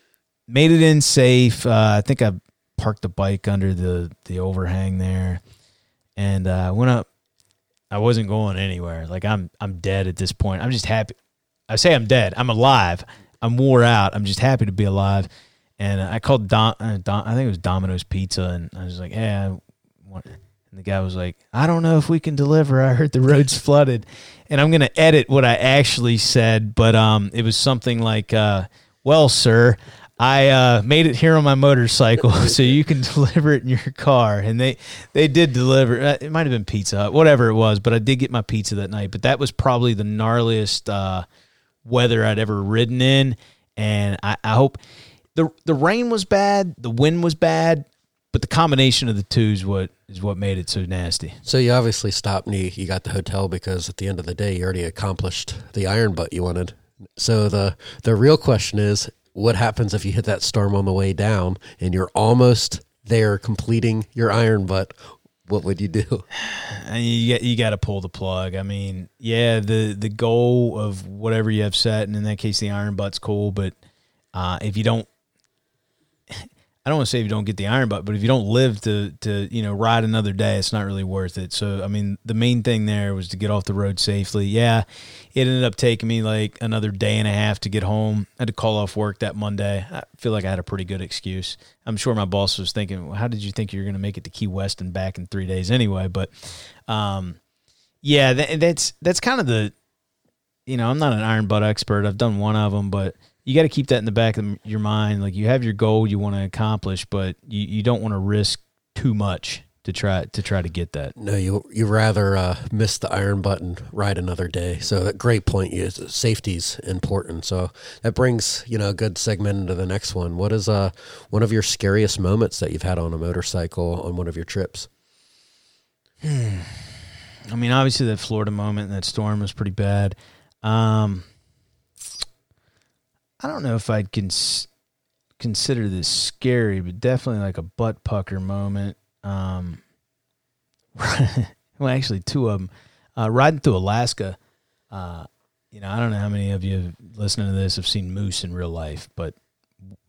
made it in safe. Uh, I think I parked the bike under the the overhang there, and uh, went up I wasn't going anywhere. Like I'm I'm dead at this point. I'm just happy. I say I'm dead. I'm alive. I'm wore out. I'm just happy to be alive. And I called Don, uh, Don I think it was Domino's Pizza, and I was like, "Hey, I want." And the guy was like, "I don't know if we can deliver. I heard the road's flooded." And I'm gonna edit what I actually said, but um, it was something like, uh, "Well, sir, I uh, made it here on my motorcycle, (laughs) so you can (laughs) deliver it in your car. And they they did deliver. Uh, it might have been Pizza whatever it was, but I did get my pizza that night. But that was probably the gnarliest uh, weather I'd ever ridden in. And I, I hope the the rain was bad, the wind was bad, but the combination of the two is what is what made it so nasty. So you obviously stopped and you, you got the hotel because at the end of the day you already accomplished the iron butt you wanted. So the the real question is what happens if you hit that storm on the way down and you're almost there completing your iron butt? What would you do? And (sighs) you you got to pull the plug. I mean, yeah, the the goal of whatever you have set, and in that case, the iron butt's cool. But uh, if you don't I don't want to say if you don't get the iron butt, but if you don't live to to you know ride another day, it's not really worth it. So I mean, the main thing there was to get off the road safely. Yeah, it ended up taking me like another day and a half to get home. I had to call off work that Monday. I feel like I had a pretty good excuse. I'm sure my boss was thinking, well, "How did you think you were going to make it to Key West and back in three days anyway?" But um, yeah, that, that's that's kind of the you know I'm not an iron butt expert. I've done one of them, but you got to keep that in the back of your mind. Like you have your goal you want to accomplish, but you, you don't want to risk too much to try to try to get that. No, you you rather uh, miss the iron button, ride another day. So that great point. You safety's important. So that brings you know a good segment into the next one. What is uh one of your scariest moments that you've had on a motorcycle on one of your trips? Hmm. I mean, obviously that Florida moment and that storm was pretty bad. Um, I don't know if I'd cons- consider this scary, but definitely like a butt pucker moment. Um, (laughs) well, actually, two of them. Uh, riding through Alaska, uh, you know, I don't know how many of you listening to this have seen moose in real life, but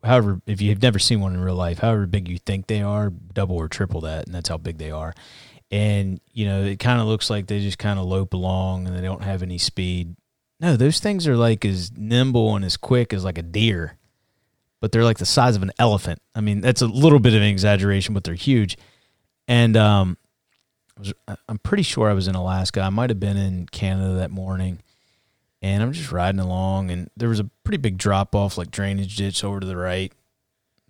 however, if you've never seen one in real life, however big you think they are, double or triple that, and that's how big they are. And you know, it kind of looks like they just kind of lope along and they don't have any speed. No, those things are like as nimble and as quick as like a deer, but they're like the size of an elephant. I mean, that's a little bit of an exaggeration, but they're huge. And um, I'm pretty sure I was in Alaska. I might have been in Canada that morning, and I'm just riding along, and there was a pretty big drop off, like drainage ditch over to the right,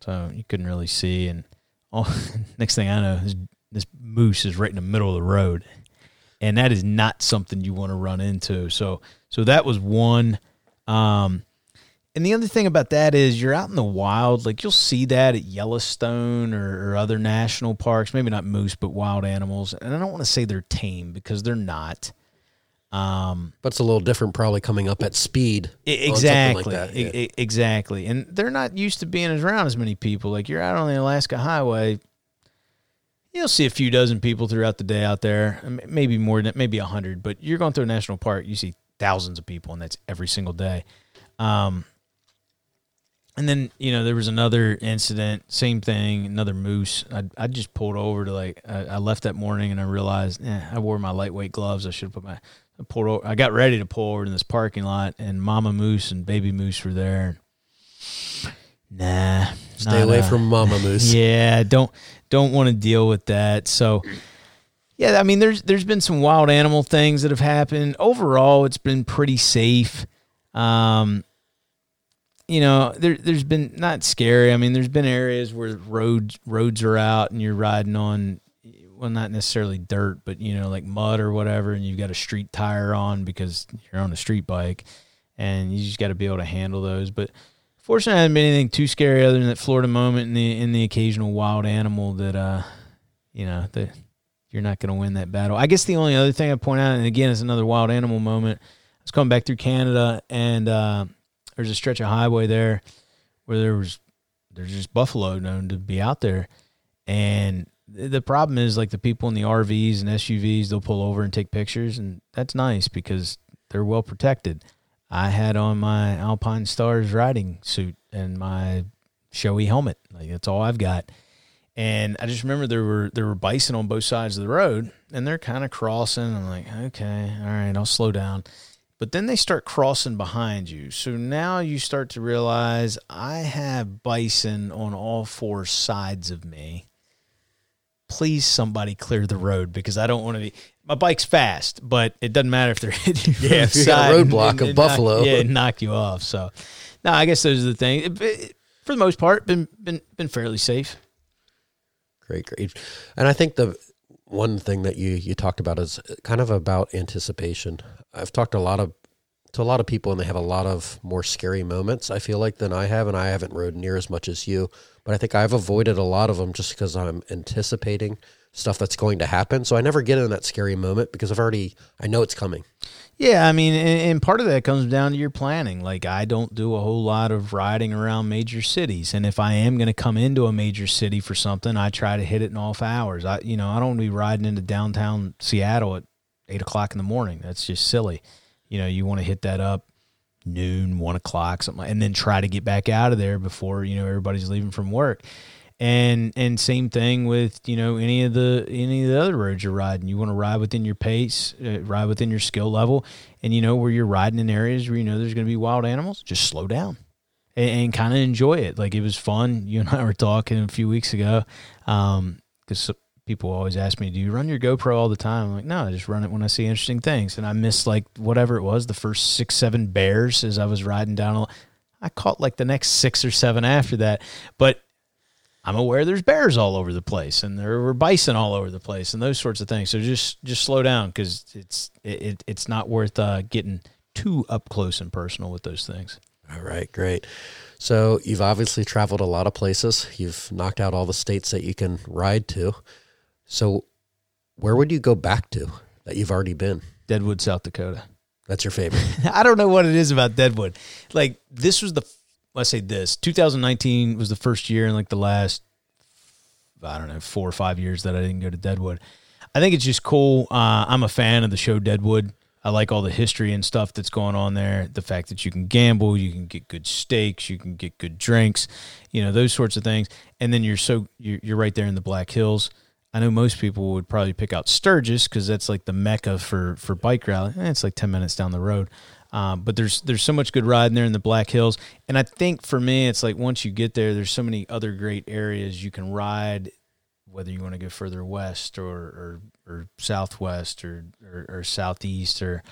so you couldn't really see. And oh, (laughs) next thing I know, this, this moose is right in the middle of the road, and that is not something you want to run into. So so that was one. Um, and the other thing about that is you're out in the wild, like you'll see that at Yellowstone or, or, other national parks, maybe not moose, but wild animals. And I don't want to say they're tame because they're not. Um, but it's a little different, probably coming up at speed. Exactly, like yeah. exactly. And they're not used to being around as many people. Like you're out on the Alaska Highway, you'll see a few dozen people throughout the day out there, maybe more than maybe a hundred. But you're going through a national park, you see thousands of people, and that's every single day. Um, and then you know there was another incident, same thing, another moose. I I just pulled over to like I, I left that morning and I realized eh, I wore my lightweight gloves. I should have put my I pulled over. I got ready to pull over in this parking lot, and Mama Moose and Baby Moose were there. Nah, stay away a, from Mama (laughs) Moose. Yeah, don't don't want to deal with that. So yeah, I mean, there's there's been some wild animal things that have happened. Overall, it's been pretty safe. Um, you know, there there's been not scary. I mean, there's been areas where roads roads are out and you're riding on, well, not necessarily dirt, but you know, like mud or whatever, and you've got a street tire on because you're on a street bike, and you just got to be able to handle those. But fortunately, I haven't been anything too scary other than that Florida moment and the the occasional wild animal that uh, you know, that you're not going to win that battle. I guess the only other thing I point out, and again, is another wild animal moment. I was coming back through Canada, and uh, there's a stretch of highway there where there was there's just buffalo known to be out there, and the problem is like the people in the RVs and SUVs, they'll pull over and take pictures, and that's nice because they're well protected. I had on my Alpinestars riding suit and my Shoei helmet. Like that's all I've got. And I just remember there were there were bison on both sides of the road, and they're kind of crossing. I'm like, okay, all right, I'll slow down. But then they start crossing behind you. So now you start to realize I have bison on all four sides of me. Please, somebody clear the road because I don't want to be. My bike's fast, but it doesn't matter if they're hitting you. Yeah, if you got a roadblock of buffalo, knock, yeah, it knock you off. So, no, I guess those are the things. For the most part, been been been fairly safe. Great, great. And I think the one thing that you you talked about is kind of about anticipation. I've talked to a lot of to a lot of people, and they have a lot of more scary moments. I feel like than I have, and I haven't rode near as much as you. But I think I've avoided a lot of them just because I'm anticipating stuff that's going to happen. So I never get in that scary moment because I've already I know it's coming. Yeah, I mean, and, part of that comes down to your planning. Like, I don't do a whole lot of riding around major cities, and if I am going to come into a major city for something, I try to hit it in off hours. I, you know, I don't want to be riding into downtown Seattle at eight o'clock in the morning. That's just silly. You know, you want to hit that up noon, one o'clock, something, like, and then try to get back out of there before you know everybody's leaving from work. And and same thing with you know any of the any of the other roads you're riding. You want to ride within your pace uh, ride within your skill level. And you know where you're riding in areas where you know there's going to be wild animals? Just slow down and, and kind of enjoy it. Like it was fun. You and i were talking a few weeks ago because um, people always ask me do you run your gopro all the time i'm like no i just run it when i see interesting things and i missed like whatever it was the first six seven bears as i was riding down I caught like the next six or seven after that. But I'm aware there's bears all over the place and there were bison all over the place and those sorts of things. So just just slow down because it's it, it's not worth uh, getting too up close and personal with those things. All right, great. So you've obviously traveled a lot of places. You've knocked out all the states that you can ride to. So where would you go back to that you've already been? Deadwood, South Dakota. That's your (laughs) favorite. I don't know what it is about Deadwood. Like this was the let's say this 2019 was the first year in like the last I don't know four or five years that I didn't go to Deadwood. I think it's just cool. Uh, I'm a fan of the show Deadwood. I like all the history and stuff that's going on there. The fact that you can gamble, you can get good steaks, you can get good drinks, you know those sorts of things. And then you're so you're, you're right there in the Black Hills. I know most people would probably pick out Sturgis because that's like the mecca for for bike rally. Eh, it's like ten minutes down the road. Um, but there's there's so much good riding there in the Black Hills, and I think for me, it's like once you get there, there's so many other great areas you can ride, whether you want to go further west or or, or southwest or, or, or southeast or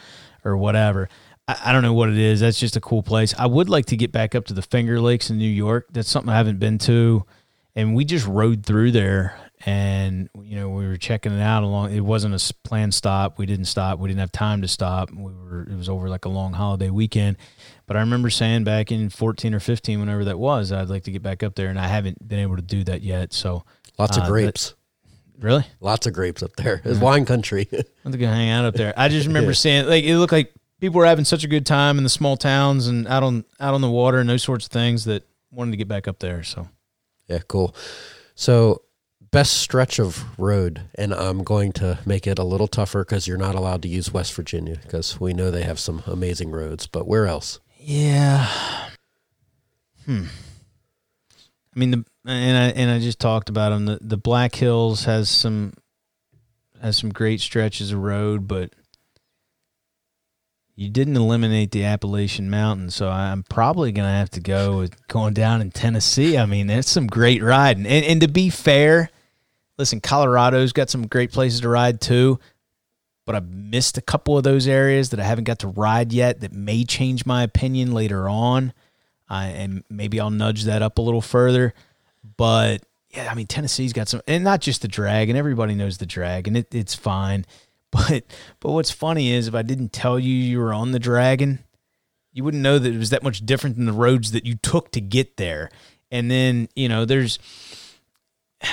or whatever. I, I don't know what it is. That's just a cool place. I would like to get back up to the Finger Lakes in New York. That's something I haven't been to, and we just rode through there and you know we were checking it out along it wasn't a planned stop. We didn't stop. We didn't have time to stop. We were it was over like a long holiday weekend. But i remember saying back in 14 or 15 whenever that was i'd like to get back up there and i haven't been able to do that yet. So lots of uh, grapes. that, really? Lots of grapes up there. It's wine country. (laughs) I'm gonna hang out up there. I just remember yeah. saying like it looked like people were having such a good time in the small towns and out on out on the water and those sorts of things that wanted to get back up there so. Yeah cool. So best stretch of road, and I'm going to make it a little tougher because you're not allowed to use West Virginia because we know they have some amazing roads. But where else? Yeah. Hmm. I mean, the and I and I just talked about them. The the Black Hills has some has some great stretches of road, but you didn't eliminate the Appalachian Mountains, so I'm probably going to have to go with going down in Tennessee. I mean, that's some great riding. And, and to be fair, Listen, Colorado's got some great places to ride too, but I've missed a couple of those areas that I haven't got to ride yet that may change my opinion later on. Uh, and maybe I'll nudge that up a little further. But yeah, I mean, Tennessee's got some, and not just the drag, and everybody knows the drag, and it, it's fine. (laughs) But but what's funny is if I didn't tell you you were on the dragon, you wouldn't know that it was that much different than the roads that you took to get there. And then you know, there's (sighs)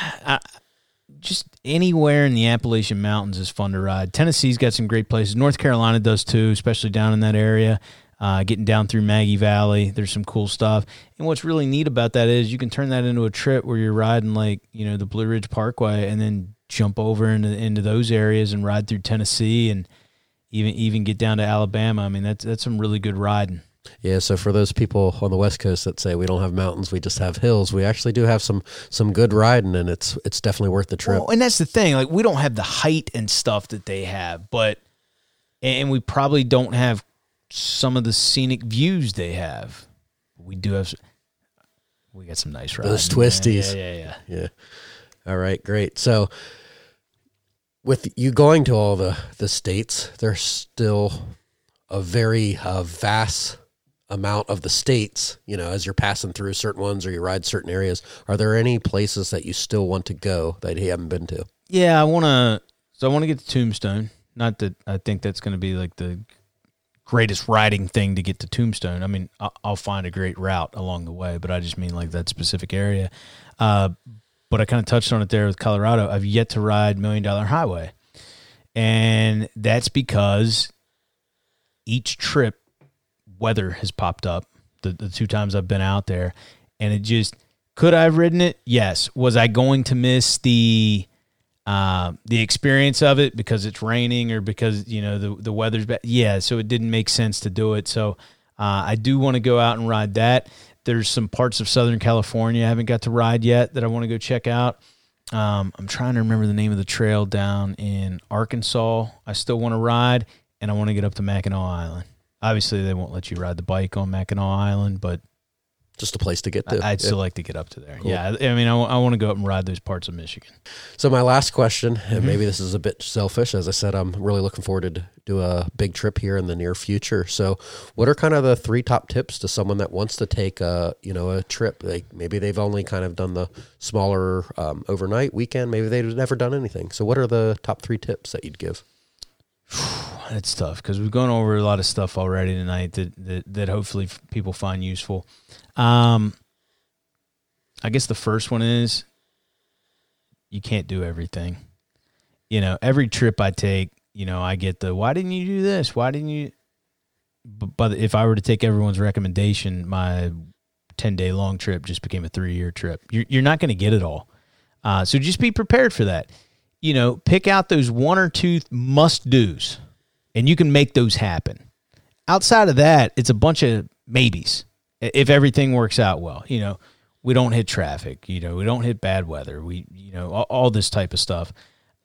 just anywhere in the Appalachian Mountains is fun to ride. Tennessee's got some great places. North Carolina does too, especially down in that area. Uh, getting down through Maggie Valley, there's some cool stuff. And what's really neat about that is you can turn that into a trip where you're riding like you know the Blue Ridge Parkway, and then jump over into into those areas and ride through Tennessee, and even even get down to Alabama. I mean that's that's some really good riding. Yeah, so for those people on the West Coast that say we don't have mountains, we just have hills, we actually do have some some good riding, and it's it's definitely worth the trip. Well, and that's the thing; like we don't have the height and stuff that they have, but and we probably don't have some of the scenic views they have. We do have. We got some nice rides. Those twisties. Yeah, yeah, yeah, yeah. All right, great. So, with you going to all the the states, there's still a very uh, vast amount of the states, you know, as you're passing through certain ones or you ride certain areas, are there any places that you still want to go that you haven't been to? Yeah, I want to. So I want to get to Tombstone. Not that I think that's going to be like the greatest riding thing to get to Tombstone. I mean, I'll, find a great route along the way, but I just mean like that specific area. Uh, but I kind of touched on it there with Colorado. I've yet to ride Million Dollar Highway, and that's because each trip weather has popped up. The, the two times I've been out there, and it just could I have ridden it? Yes. Was I going to miss the uh, the experience of it because it's raining or because you know the the weather's bad? Yeah. So it didn't make sense to do it. So uh, I do want to go out and ride that. There's some parts of Southern California I haven't got to ride yet that I want to go check out. Um, I'm trying to remember the name of the trail down in Arkansas. I still want to ride, and I want to get up to Mackinac Island. Obviously, they won't let you ride the bike on Mackinac Island, but just a place to get to. I'd still like to get up to there. Yeah, I I mean, I, want to go up and ride those parts of Michigan. So my last question, Mm-hmm. and maybe this is a bit selfish, as I said, I'm really looking forward to do a big trip here in the near future. So, what are kind of the three top tips to someone that wants to take a you know a trip? Like maybe they've only kind of done the smaller um, overnight weekend. Maybe they've never done anything. So, what are the top three tips that you'd give? It's tough because we've gone over a lot of stuff already tonight that that, that hopefully people find useful. Um, I guess the first one is you can't do everything. You know, every trip I take, you know, I get the why didn't you do this? Why didn't you? But, if I were to take everyone's recommendation, my ten day long trip just became a three year trip. You're you're not going to get it all, uh, so just be prepared for that. You know, pick out those one or two must dos, and you can make those happen. Outside of that, it's a bunch of maybes. If everything works out well, you know, we don't hit traffic. You know, we don't hit bad weather. We, you know, all, all this type of stuff.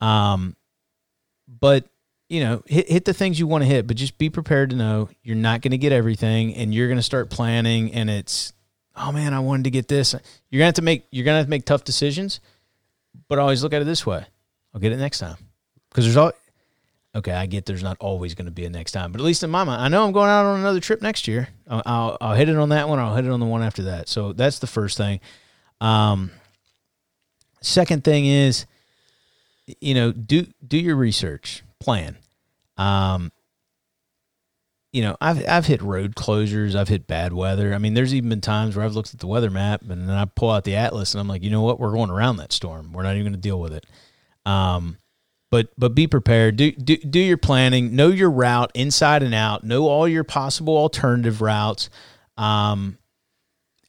Um, but you know, hit hit the things you want to hit, but just be prepared to know you're not going to get everything, and you're going to start planning. And it's, oh man, I wanted to get this. You're gonna have to make you're gonna have to make tough decisions, but always look at it this way: I'll get it next time because there's all. Okay, I get there's not always going to be a next time, but at least in my mind, I know I'm going out on another trip next year. I'll, I'll, hit it on that one. I'll hit it on the one after that. So that's the first thing. Um, second thing is, you know, do do your research, plan. Um, you know, I've I've hit road closures, I've hit bad weather. I mean, there's even been times where I've looked at the weather map and then I pull out the atlas and I'm like, you know what, we're going around that storm. We're not even going to deal with it. Um, but but be prepared. Do do do your planning. Know your route inside and out. Know all your possible alternative routes. Um,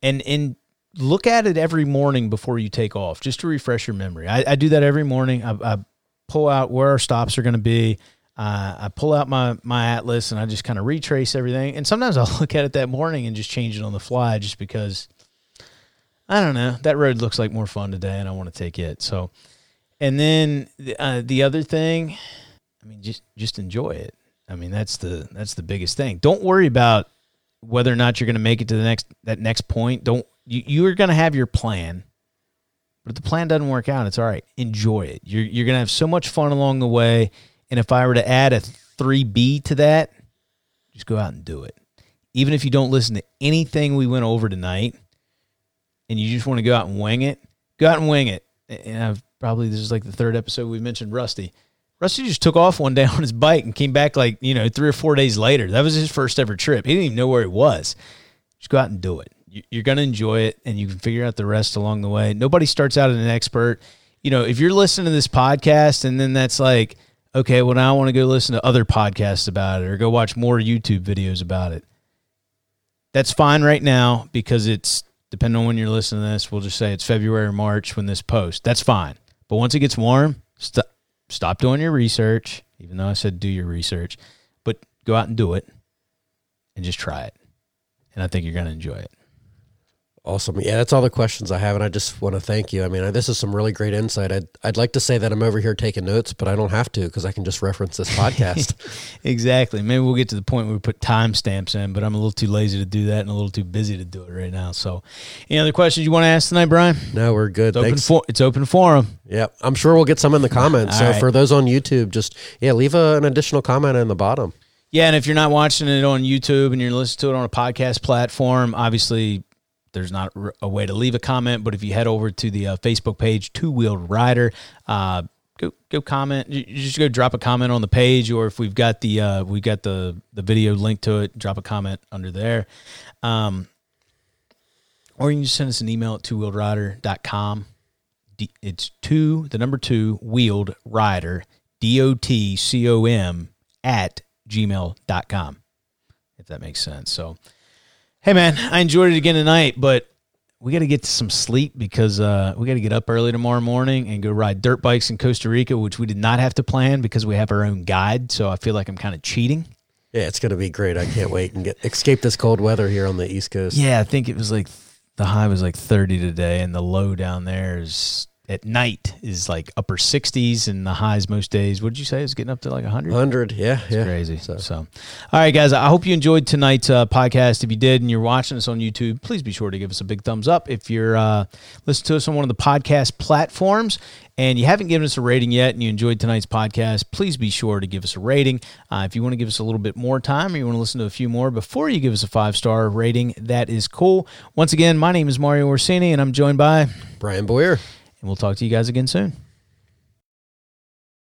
and and look at it every morning before you take off, just to refresh your memory. I, I do that every morning. I, I pull out where our stops are going to be. Uh, I pull out my my atlas and I just kind of retrace everything. And sometimes (laughs) I'll look at it that morning and just change it on the fly, just because I don't know that road looks like more fun today, and I want to take it. So, and then uh, the other thing, I mean, just just enjoy it. I mean, that's the that's the biggest thing. Don't worry about whether or not you're going to make it to the next that next point. Don't you you're going to have your plan. But if the plan doesn't work out, it's all right. Enjoy it. You're you're going to have so much fun along the way. And if I were to add a 3B to that, just go out and do it. Even if you don't listen to anything we went over tonight and you just want to go out and wing it, go out and wing it. And I've probably this is like the third episode we mentioned Rusty. Rusty just took off one day (laughs) on his bike and came back like, you know, three or four days later. That was his first ever trip. He didn't even know where he was. Just go out and do it. You- You're going to enjoy it and you can figure out the rest along the way. Nobody starts out as an expert. You know, if you're listening to this podcast and then that's like, okay, well, now I want to go listen to other podcasts about it or go watch more YouTube videos about it. That's fine right now because it's depending on when you're listening to this. We'll just say it's February or March when this posts. That's fine. But once it gets warm, stop stop doing your research. Even though I said do your research, but go out and do it, and just try it. And I think you're going to enjoy it. Awesome. Yeah, that's all the questions I have, and I just want to thank you. I mean, this is some really great insight. I'd, I'd like to say that I'm over here taking notes, but I don't have to because I can just reference this podcast. (laughs) Exactly. Maybe we'll get to the point where we put timestamps in, but I'm a little too lazy to do that and a little too busy to do it right now. So, any other questions you want to ask tonight, Brian? no, we're good. It's open, Thanks. for, it's open forum. Yeah, I'm sure we'll get some in the comments. (laughs) So right. for those on YouTube, just yeah, leave a, an additional comment in the bottom. Yeah, and if you're not watching it on YouTube and you're listening to it on a podcast platform, obviously there's not a way to leave a comment. But if you head over to the uh, Facebook page, Two Wheeled Rider, uh, go go comment. You just go drop a comment on the page, or if we've got the uh, we've got the the video link to it, drop a comment under there. Um, or you can just send us an email at twowheeledrider.com. D- It's two, the number two, wheeled rider, D O T C O M, at gmail.com, if that makes sense. So, hey, man, I enjoyed it again tonight, but we got to get to some sleep because uh, we got to get up early tomorrow morning and go ride dirt bikes in Costa Rica, which we did not have to plan because we have our own guide. So I feel like I'm kind of cheating. Yeah, it's going to be great. I can't wait and get escape this cold weather here on the East Coast. Yeah, I think it was like the high was like 30 today, and the low down there is at night is like upper 60s, and the highs most days. What did you say? It's getting up to like 100. 100, yeah, yeah. Crazy. So. So- all right, guys. I hope you enjoyed tonight's uh, podcast. If you did, and you're watching us on YouTube, please be sure to give us a big thumbs up. If you're uh, listening to us on one of the podcast platforms and you haven't given us a rating yet, and you enjoyed tonight's podcast, please be sure to give us a rating. Uh, if you want to give us a little bit more time, or you want to listen to a few more before you give us a five star rating, that is cool. Once again, my name is Mario Orsini, and I'm joined by, Brian Boyer. We'll talk to you guys again soon.